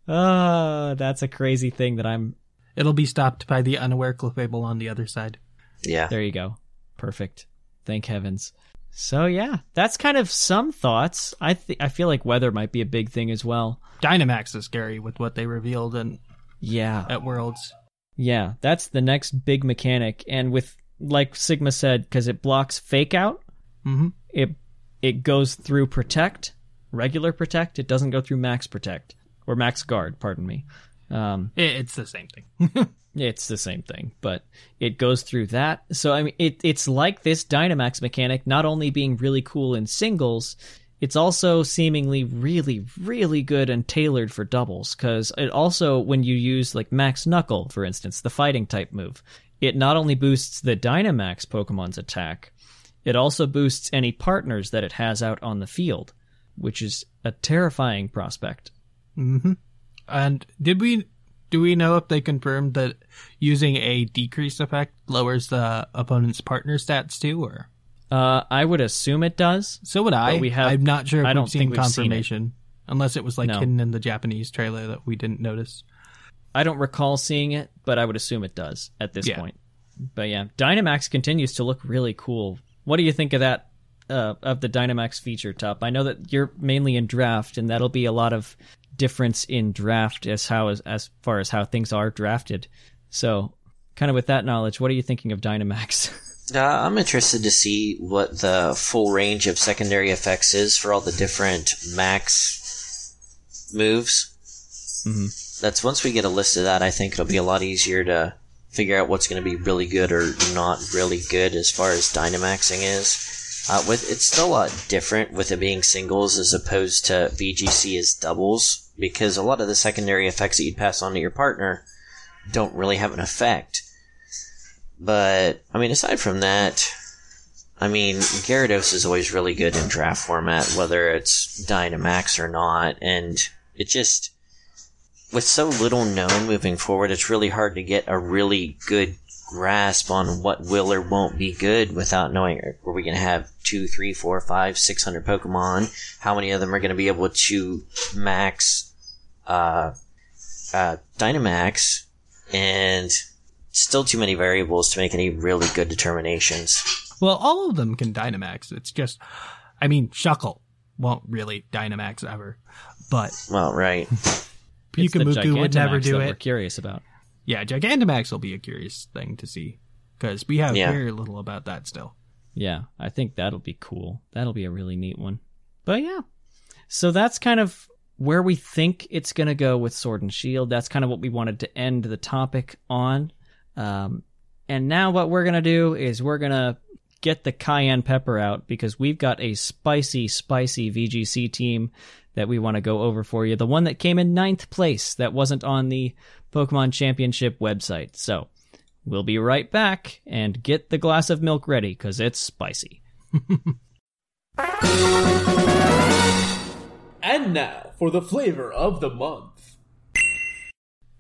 Uh, that's a crazy thing that I'm. It'll be stopped by the unaware Clefable on the other side. Yeah. There you go. Perfect. Thank heavens. So yeah, that's kind of some thoughts. I th- I feel like weather might be a big thing as well. Dynamax is scary with what they revealed and Yeah. at Worlds. Yeah, that's the next big mechanic and with like Sigma said cuz it blocks fake out, Mm-hmm. it it goes through protect, regular protect, it doesn't go through max protect or max guard, pardon me. Um It's the same thing. It's the same thing, but it goes through that. So I mean, it, it's like this Dynamax mechanic not only being really cool in singles, it's also seemingly really, really good and tailored for doubles. Because it also, when you use like Max Knuckle, for instance, the fighting type move, it not only boosts the Dynamax Pokemon's attack, it also boosts any partners that it has out on the field, which is a terrifying prospect. Mm-hmm. And did we do we know if they confirmed that using a decrease effect lowers the opponent's partner stats too, or Uh, I would assume it does. so would I? But we have- I'm not sure if I we've don't seen think we've seen it. confirmation, unless it was like No. hidden in the Japanese trailer that we didn't notice. I don't recall seeing it, but I would assume it does at this Yeah. point. But yeah, Dynamax continues to look really cool. What do you think of that? Uh, of the Dynamax feature Tup? I know that you're mainly in draft, and that'll be a lot of difference in draft as how as, as far as how things are drafted. So, kind of with that knowledge, what are you thinking of Dynamax? Uh, I'm interested to see what the full range of secondary effects is for all the different max moves. Mhm. That's once we get a list of that, I think it'll be a lot easier to figure out what's going to be really good or not really good as far as Dynamaxing is. Uh, with it's still a lot different with it being singles as opposed to VGC as doubles because a lot of the secondary effects that you'd pass on to your partner don't really have an effect. But I mean, aside from that, I mean, Gyarados is always really good in draft format, whether it's Dynamax or not, and it just with so little known moving forward, it's really hard to get a really good grasp on what will or won't be good without knowing are we going to have two, three, four, five, six hundred Pokemon? How many of them are going to be able to max uh, uh, Dynamax? And still too many variables to make any really good determinations. Well, all of them can Dynamax. It's just, I mean, Shuckle won't really Dynamax ever, but Well, right. It's the Pikamuku would never Gigantamax do that We're curious about. Yeah, Gigantamax will be a curious thing to see because we have Yeah. very little about that still. Yeah, I think that'll be cool. That'll be a really neat one. But yeah. So that's kind of where we think it's going to go with Sword and Shield. That's kind of what we wanted to end the topic on. Um, and now what we're going to do is we're going to get the cayenne pepper out because we've got a spicy, spicy VGC team that we want to go over for you. The one that came in ninth place that wasn't on the Pokemon Championship website. So we'll be right back and get the glass of milk ready because it's spicy. And now for the flavor of the month.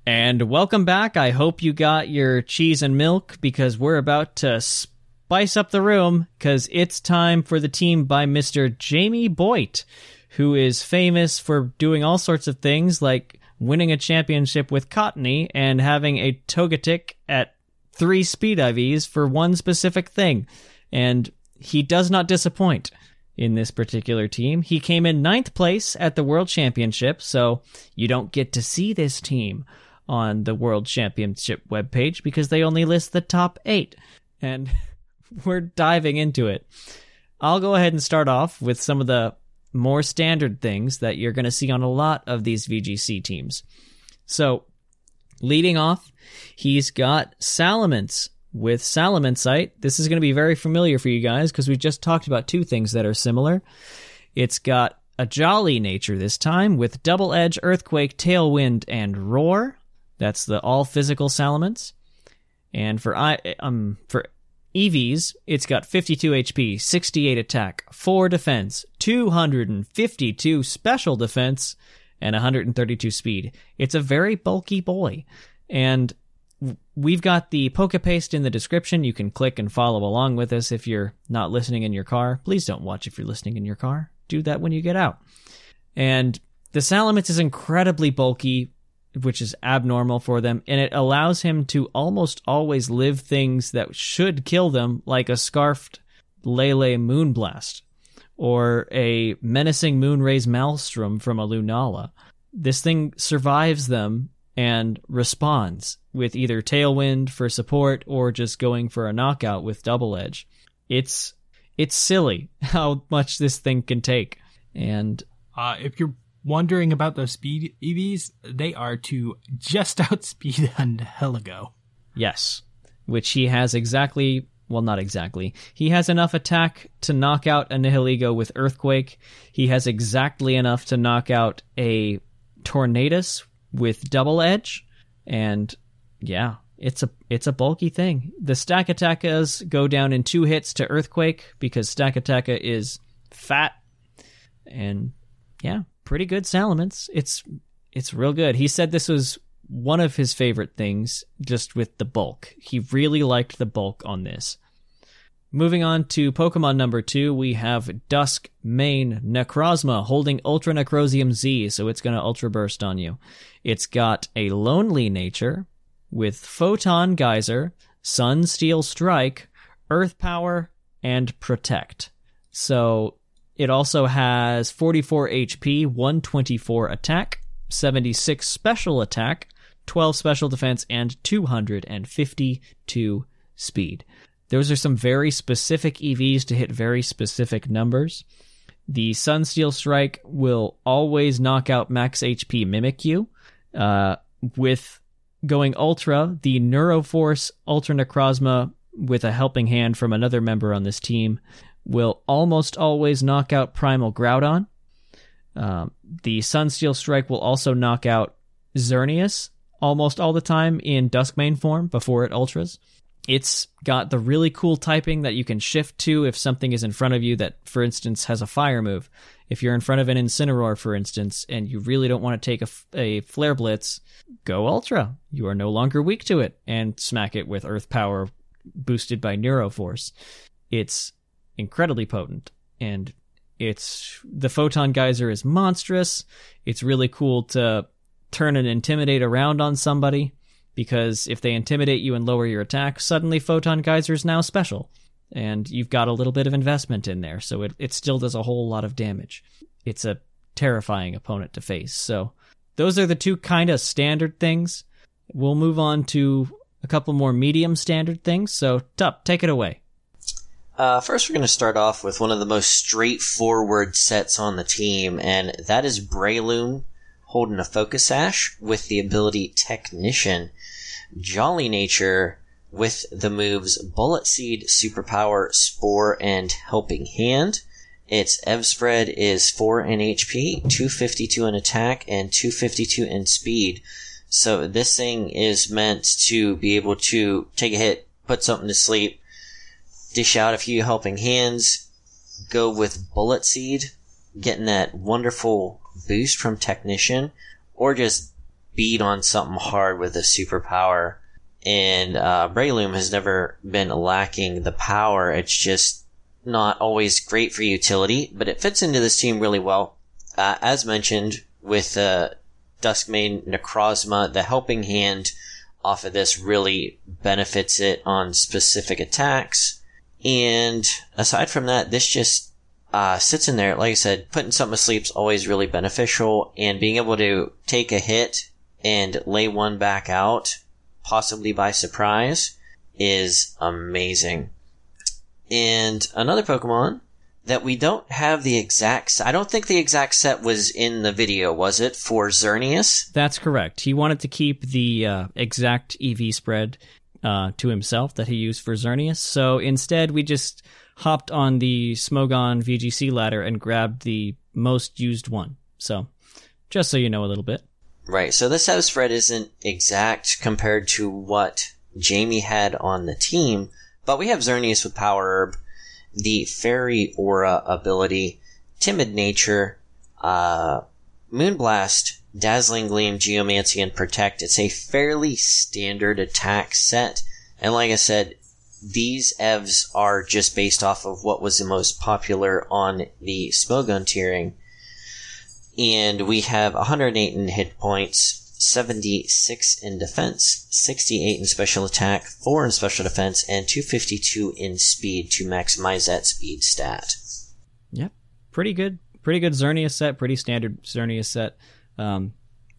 And welcome back. I hope you got your cheese and milk because we're about to spice up the room because it's time for the team by Mr. Jamie Boyd, who is famous for doing all sorts of things like winning a championship with Cottonee and having a Togetic at three speed IVs for one specific thing. And he does not disappoint in this particular team. He came in ninth place at the World Championship, so you don't get to see this team on the World Championship webpage because they only list the top eight. And we're diving into it. I'll go ahead and start off with some of the more standard things that you're going to see on a lot of these VGC teams. So, leading off, he's got Salamence with Salamencite. This is going to be very familiar for you guys because we just talked about two things that are similar. It's got a jolly nature this time with Double Edge, Earthquake, Tailwind, and Roar. That's the all physical Salamence. And for I um for EVs, it's got 52 HP, 68 attack, 4 defense, 252 special defense, and 132 speed. It's a very bulky boy. And we've got the Pokepaste in the description. You can click and follow along with us if you're not listening in your car. Please don't watch if you're listening in your car. Do that when you get out. And the Salamence is incredibly bulky, which is abnormal for them, and it allows him to almost always live things that should kill them, like a scarfed Lele Moonblast or a menacing Moonraze Maelstrom from a Lunala. This thing survives them and responds with either Tailwind for support or just going for a knockout with Double Edge. It's it's silly how much this thing can take. And Uh, if you're wondering about those speed EVs, they are to just outspeed Heligo. Yes, which he has exactly. Well, not exactly. He has enough attack to knock out a Nihilego with Earthquake. He has exactly enough to knock out a Tornadus with Double Edge, and yeah, it's a it's a bulky thing. The Stakatakas go down in two hits to Earthquake because Stakataka is fat, and yeah, pretty good Salamence. It's it's real good. He said this was one of his favorite things just with the bulk. He really liked the bulk on this. Moving on to Pokemon number two, we have Dusk Mane Necrozma holding Ultranecrozium Z, so it's going to Ultra Burst on you. It's got a lonely nature with Photon Geyser, Sunsteel Strike, Earth Power, and Protect. So it also has 44 HP, 124 attack, 76 special attack, 12 special defense, and 252 speed. Those are some very specific EVs to hit very specific numbers. The Sunsteel Strike will always knock out max HP Mimikyu. Uh, with going Ultra, the Neuroforce Ultra Necrozma with a helping hand from another member on this team will almost always knock out Primal Groudon. Um, the Sunsteel Strike will also knock out Xerneas almost all the time in Dusk Duskmane form before it ultras. It's got the really cool typing that you can shift to if something is in front of you that, for instance, has a fire move. If you're in front of an Incineroar, for instance, and you really don't want to take a, a Flare Blitz, go Ultra. You are no longer weak to it, and smack it with Earth Power boosted by Neuroforce. It's incredibly potent, and it's the Photon Geyser is monstrous. It's really cool to turn and intimidate around on somebody because if they intimidate you and lower your attack, suddenly Photon Geyser is now special. And you've got a little bit of investment in there, so it, it still does a whole lot of damage. It's a terrifying opponent to face. So those are the two kind of standard things. We'll move on to a couple more medium standard things. So, Tup, take it away. Uh, first, we're going to start off with one of the most straightforward sets on the team, and that is Breloom holding a Focus Sash with the ability Technician. Jolly Nature with the moves Bullet Seed, Superpower, Spore, and Helping Hand. Its EV spread is 4 in HP, 252 in attack, and 252 in speed. So this thing is meant to be able to take a hit, put something to sleep, dish out a few helping hands, go with Bullet Seed, getting that wonderful boost from Technician, or just beat on something hard with a superpower. And uh, Breloom has never been lacking the power. It's just not always great for utility, but it fits into this team really well. Uh, as mentioned, with uh, Duskmane Necrozma, the helping hand off of this really benefits it on specific attacks. And aside from that, this just uh, sits in there. Like I said, putting something to sleep is always really beneficial, and being able to take a hit and lay one back out, possibly by surprise, is amazing. And another Pokemon that we don't have the exact. I don't think the exact set was in the video, was it for Xerneas? That's correct. He wanted to keep the uh, exact EV spread uh, to himself that he used for Xerneas. So instead, we just hopped on the Smogon VGC ladder and grabbed the most used one. So just so you know a little bit. Right. So this house spread isn't exact compared to what Jamie had on the team, but we have Xerneas with Power Herb, the Fairy Aura ability, Timid Nature, uh, Moonblast, Dazzling Gleam, Geomancy, and Protect. It's a fairly standard attack set, and like I said, these EVs are just based off of what was the most popular on the Smogon tiering and we have 108 in hit points, 76 in defense, 68 in special attack, 4 in special defense, and 252 in speed to maximize that speed stat. Yep. Pretty good. Pretty good Xerneas set. Pretty standard Xerneas set. Um,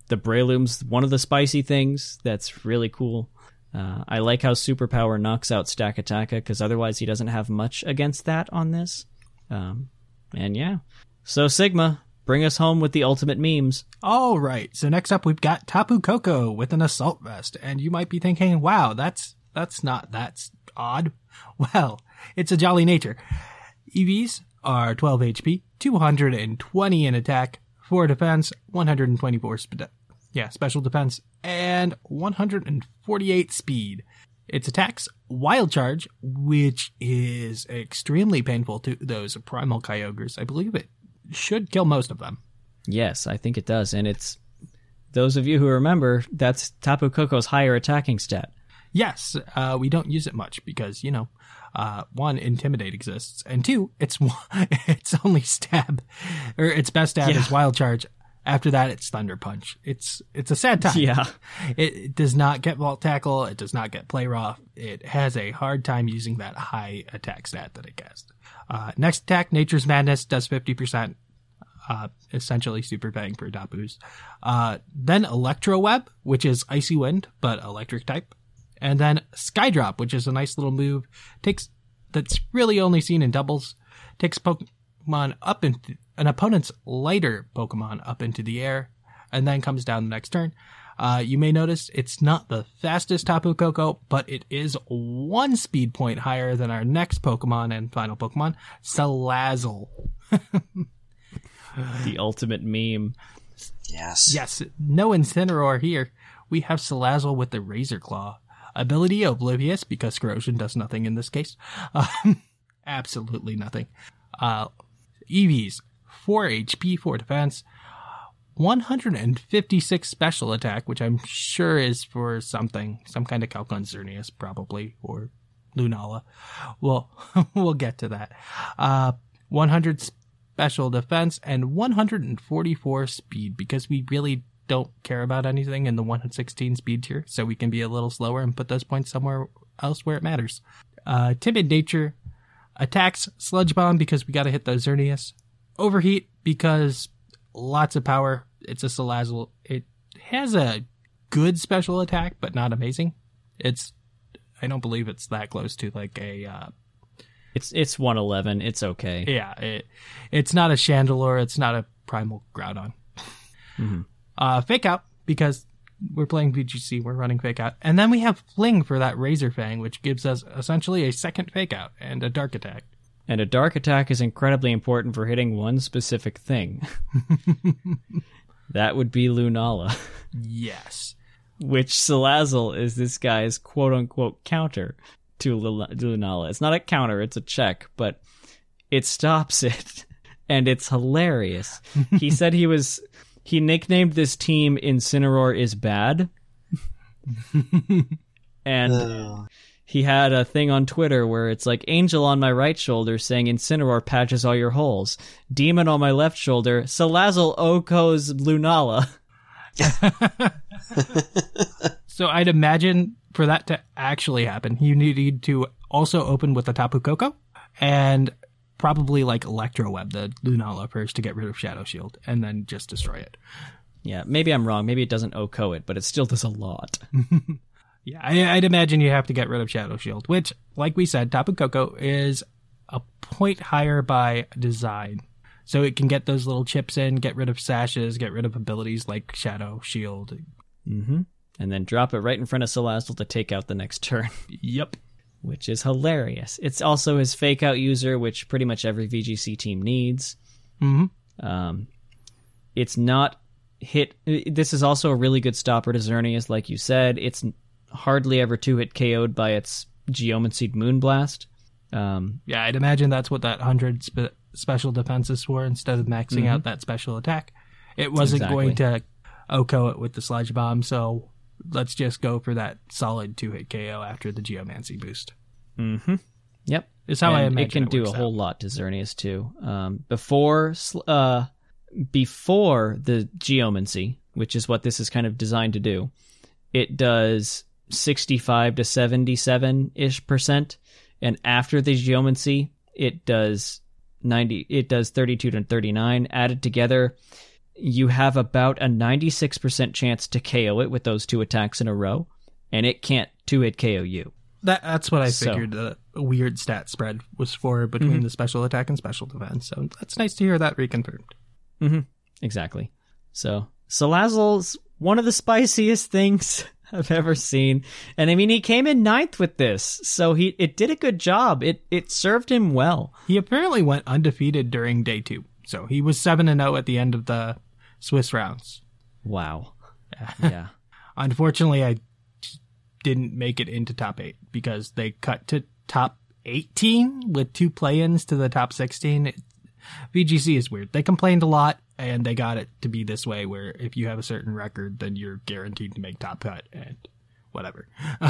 the Breloom's one of the spicy things that's really cool. Uh, I like how Superpower knocks out Stakataka because otherwise he doesn't have much against that on this. Um, and yeah. So Sigma, bring us home with the ultimate memes. All right. So next up, we've got Tapu Koko with an assault vest, and you might be thinking, "Wow, that's that's not that's odd." Well, it's a jolly nature. EVs are 12 HP, 220 in attack, 4 defense, 124 sp- yeah, special defense, and 148 speed. Its attacks Wild Charge, which is extremely painful to those primal Kyogres. I believe it should kill most of them. Yes, I think it does. And it's those of you who remember, that's Tapu Koko's higher attacking stat. Yes, uh, we don't use it much because you know, uh, one, intimidate exists, and two, it's it's only stab, or its best stab Yeah. is wild charge. After that, it's thunder punch. It's it's a sad time. Yeah. It, it does not get volt tackle. It does not get play rough. It has a hard time using that high attack stat that it gets. Uh, next attack, Nature's Madness does fifty percent. Uh, essentially super bang for Tapus. Uh, then Electro Web, which is Icy Wind, but electric type. And then Skydrop, which is a nice little move. Takes, that's really only seen in doubles. Takes Pokemon up into, an opponent's lighter Pokemon up into the air, and then comes down the next turn. Uh, you may notice it's not the fastest Tapu Koko, but it is one speed point higher than our next Pokemon and final Pokemon, Salazzle. The ultimate meme. Yes. Yes, no Incineroar here. We have Salazzle with the Razor Claw. Ability Oblivious, because corrosion does nothing in this case. Um, absolutely nothing. Uh, EVs, 4 HP, 4 defense, 156 special attack, which I'm sure is for something, some kind of Calcon Xerneas, probably, or Lunala. Well, we'll get to that. Uh, 100 special defense and 144 speed because we really don't care about anything in the 116 speed tier, so we can be a little slower and put those points somewhere else where it matters. Uh, timid nature attacks sludge bomb because we got to hit those Xerneas. Overheat because lots of power. It's a Salazzle. It has a good special attack, but not amazing. It's I don't believe it's that close to like a uh, It's it's 111. It's okay. yeah, it, it's not a Chandelure. It's not a Primal Groudon. Uh, fake out because we're playing VGC. We're running fake out, and then we have Fling for that Razor Fang, which gives us essentially a second fake out and a Dark Attack. And a dark attack is incredibly important for hitting one specific thing. that would be Lunala, Yes. which Salazzle is this guy's quote unquote counter to Lunala. It's not a counter, it's a check, but it stops it. And it's hilarious. he said he was he nicknamed this team Incineroar is bad. and Oh, he had a thing on Twitter where it's like Angel on my right shoulder saying Incineroar patches all your holes. Demon on my left shoulder, Salazzle OHKOs Lunala. So I'd imagine for that to actually happen, you need to also open with the Tapu Koko and probably like Electro Web the Lunala first to get rid of Shadow Shield and then just destroy it. Yeah, maybe I'm wrong. Maybe it doesn't OHKO it, but it still does a lot. Yeah, I, I'd imagine you have to get rid of Shadow Shield, which, like we said, Tapu Koko is a point higher by design. So it can get those little chips in, get rid of sashes, get rid of abilities like Shadow Shield. hmm And then drop it right in front of Salazzle to take out the next turn, Yep. Which is hilarious. It's also his fake out user, which pretty much every VGC team needs. hmm Um, it's not hit. This is also a really good stopper to Xerneas, like you said. It's hardly ever two hit KO'd by its Geomancy Moonblast. Um, Yeah, I'd imagine that's what that 100 spe- special defense is for instead of maxing out that special attack. It wasn't Exactly. going to OHKO it with the Sludge Bomb, so let's just go for that solid two hit KO after the Geomancy boost. mm-hmm. Yep. Is how I imagine it can it do a works whole lot to Xerneas too. Um, before uh, before the Geomancy, which is what this is kind of designed to do, it does 65 to 77 ish percent. And after the geomancy, it does 90, it does 32 to 39. Added together, you have about a 96% chance to KO it with those two attacks in a row, and it can't two hit KO you. That that's what I So- figured the weird stat spread was for between the special attack and special defense. So that's nice to hear that reconfirmed. Mm-hmm. Exactly. So Salazzle's one of the spiciest things I've ever seen, and I mean he came in ninth with this, so he it did a good job. It it served him well. He apparently went undefeated during day two, so he was seven and zero at the end of the Swiss rounds. Wow. Yeah. Unfortunately, I didn't make it into top eight because they cut to top 18 with two play-ins to the top 16. It- VGC is weird. They complained a lot and they got it to be this way where if you have a certain record, then you're guaranteed to make top cut and whatever.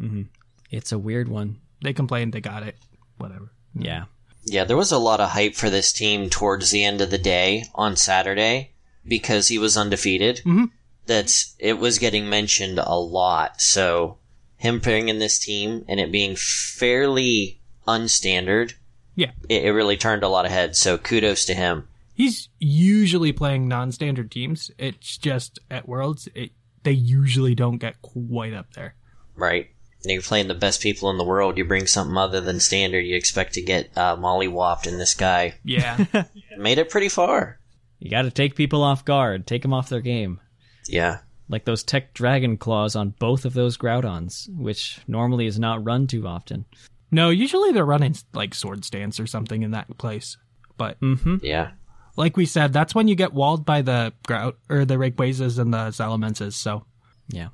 Mm-hmm. it's a weird one. they complained, they got it, whatever. Yeah. Yeah, there was a lot of hype for this team towards the end of the day on Saturday because he was undefeated. Mhm. That's it was getting mentioned a lot. So him putting in this team and it being fairly unstandard, Yeah. it, it really turned a lot of heads. So kudos to him. He's usually playing non-standard teams. It's just at Worlds, it, they usually don't get quite up there. Right. And you're playing the best people in the world. You bring something other than standard, you expect to get uh, mollywopped, and this guy Yeah. made it pretty far. You got to take people off guard, take them off their game. Yeah. Like those tech dragon claws on both of those Groudons, which normally is not run too often. no, usually they're running like Swords Dance or something in that place. But Mm-hmm. Yeah. like we said, that's when you get walled by the grout or the Rayquazas and the Salamences. So Yeah.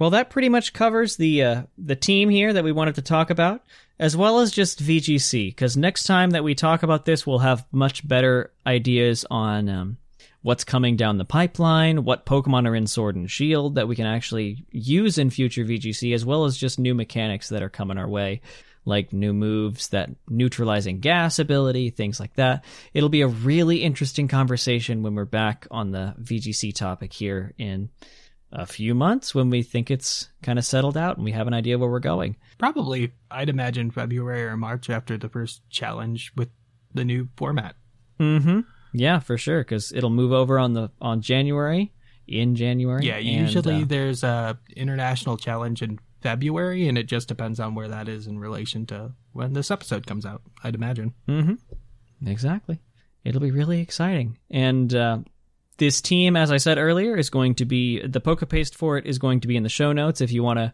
Well, that pretty much covers the uh, the team here that we wanted to talk about, as well as just VGC. Because next time that we talk about this, we'll have much better ideas on um, what's coming down the pipeline, what Pokemon are in Sword and Shield that we can actually use in future VGC, as well as just new mechanics that are coming our way, like new moves that neutralizing gas ability, things like that. It'll be a really interesting conversation when we're back on the VGC topic here in a few months when we think it's kind of settled out and we have an idea where we're going. probably, I'd imagine February or March after the first challenge with the new format. Mm-hmm. Yeah, for sure, because it'll move over on the on January in January. Yeah, and, usually uh, there's a international challenge in February, and it just depends on where that is in relation to when this episode comes out. I'd imagine. Hmm. Exactly. It'll be really exciting. And uh, this team, as I said earlier, is going to be the poke paste for it is going to be in the show notes if you want to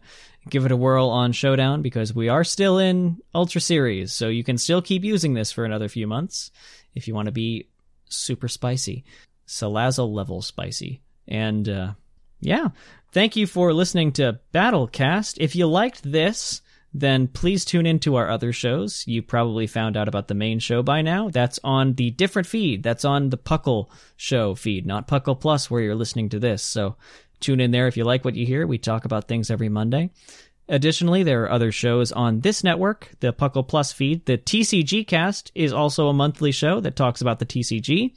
give it a whirl on Showdown because we are still in Ultra Series, so you can still keep using this for another few months if you want to be super spicy, Salazzle level spicy. And uh, yeah, thank you for listening to Battlecast. If you liked this, then please tune into our other shows. You probably found out about the main show by now. That's on the different feed. That's on the Puckle show feed, not Puckle Plus, where you're listening to this. So tune in there if you like what you hear. We talk about things every Monday. Additionally, there are other shows on this network, the Puckle Plus feed. The TCG cast is also a monthly show that talks about the TCG.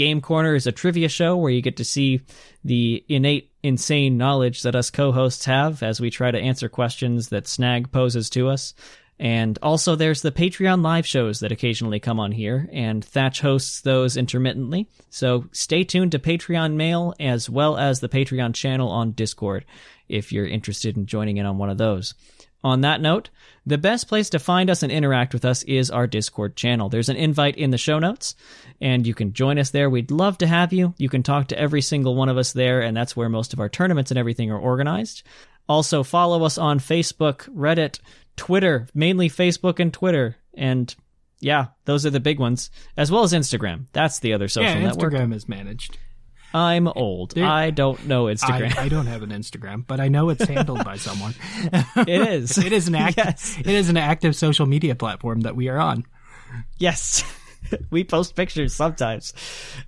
Game Corner is a trivia show where you get to see the innate, insane knowledge that us co hosts have as we try to answer questions that Snag poses to us. And also, there's the Patreon live shows that occasionally come on here, and Thatch hosts those intermittently. So stay tuned to Patreon Mail as well as the Patreon channel on Discord if you're interested in joining in on one of those. On that note, the best place to find us and interact with us is our Discord channel. There's an invite in the show notes, and you can join us there. We'd love to have you. You can talk to every single one of us there, and that's where most of our tournaments and everything are organized. Also, follow us on Facebook, Reddit, Twitter, mainly Facebook and Twitter. And yeah, those are the big ones, as well as Instagram. That's the other social yeah, network. Instagram is managed. I'm old. There- I don't know Instagram. I, I don't have an Instagram, but I know it's handled by someone. it is. It is an act- Yes. It is an active social media platform that we are on. Yes. we post pictures sometimes.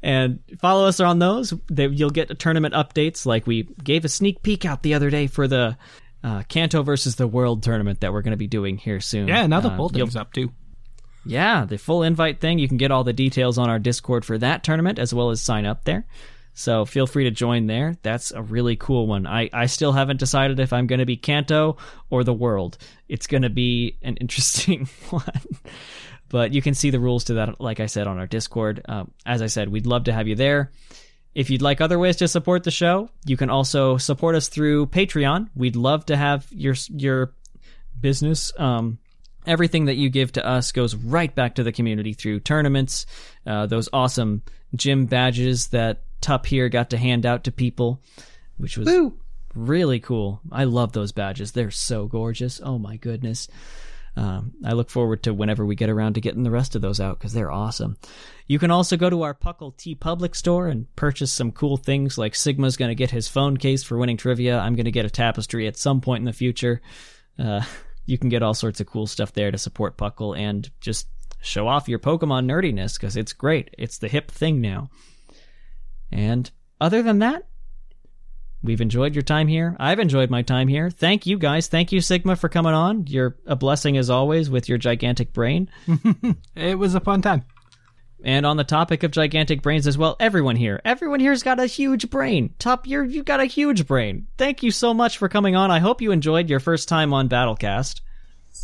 And follow us on those. They, you'll get tournament updates like we gave a sneak peek out the other day for the uh, Kanto versus the World tournament that we're going to be doing here soon. Yeah, now the Uh, poll thing's up too. Yeah, the full invite thing. You can get all the details on our Discord for that tournament as well as sign up there. So feel free to join there. That's a really cool one. I, I still haven't decided if I'm going to be Kanto or the world. It's going to be an interesting one. But you can see the rules to that, like I said, on our Discord. Um, as I said, we'd love to have you there. If you'd like other ways to support the show, you can also support us through Patreon. We'd love to have your your business. Um, everything that you give to us goes right back to the community through tournaments, uh, those awesome gym badges that Tup here got to hand out to people, which was Woo. really cool. I love those badges. They're so gorgeous. Oh my goodness. Um, I look forward to whenever we get around to getting the rest of those out because they're awesome. You can also go to our Puckle TeePublic store and purchase some cool things like Sigma's going to get his phone case for winning trivia. I'm going to get a tapestry at some point in the future. Uh, you can get all sorts of cool stuff there to support Puckle and just show off your Pokemon nerdiness because it's great. It's the hip thing now. And other than that, we've enjoyed your time here. I've enjoyed my time here. Thank you guys. Thank you, Sigma, for coming on. You're a blessing as always with your gigantic brain. It was a fun time. And on the topic of gigantic brains as well, everyone here, everyone here's got a huge brain. Tup, you're you've got a huge brain. Thank you so much for coming on. I hope you enjoyed your first time on Battlecast.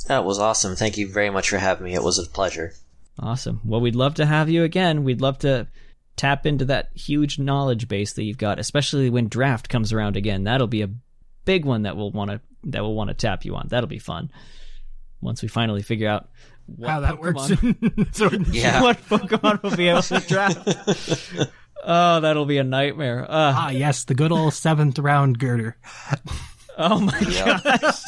That was awesome. Thank you very much for having me. It was a pleasure. Awesome. Well, we'd love to have you again. We'd love to tap into that huge knowledge base that you've got, especially when draft comes around again. That'll be a big one that we'll want to that we'll want to tap you on. That'll be fun. Once we finally figure out what How that Pokemon- works. Sword and Yeah. what Pokemon will be able to draft. oh, that'll be a nightmare. Uh, Ah, yes, the good old seventh round Gurdurr. oh my gosh.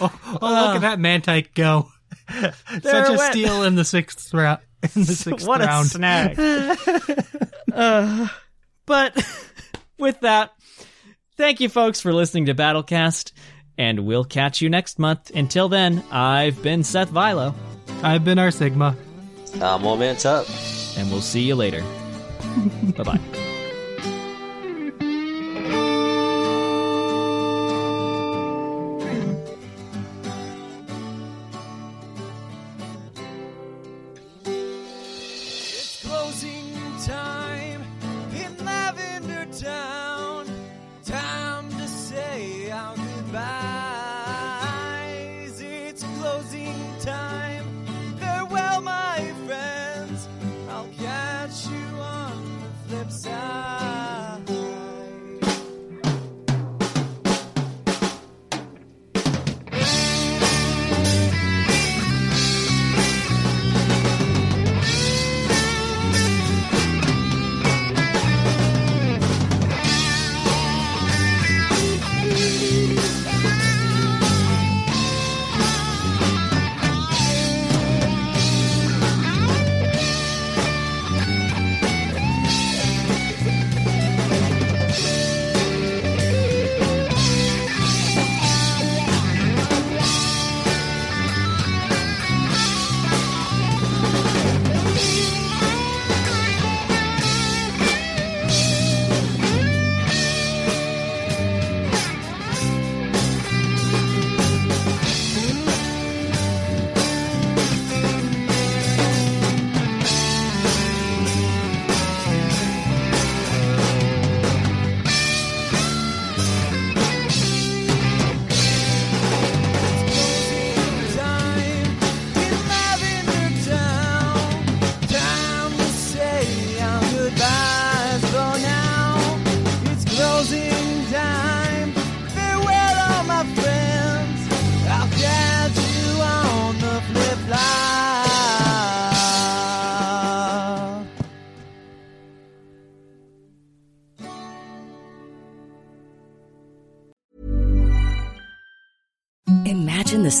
Oh, look at that Mantyke go! Such a went. steal in the sixth round. In the sixth what a round. snag. Uh, but with that, thank you folks for listening to Battlecast, and we'll catch you next month. Until then, I've been Seth Vilo, I've been our Sigma. Um, well, man, it's up. and we'll see you later. bye bye.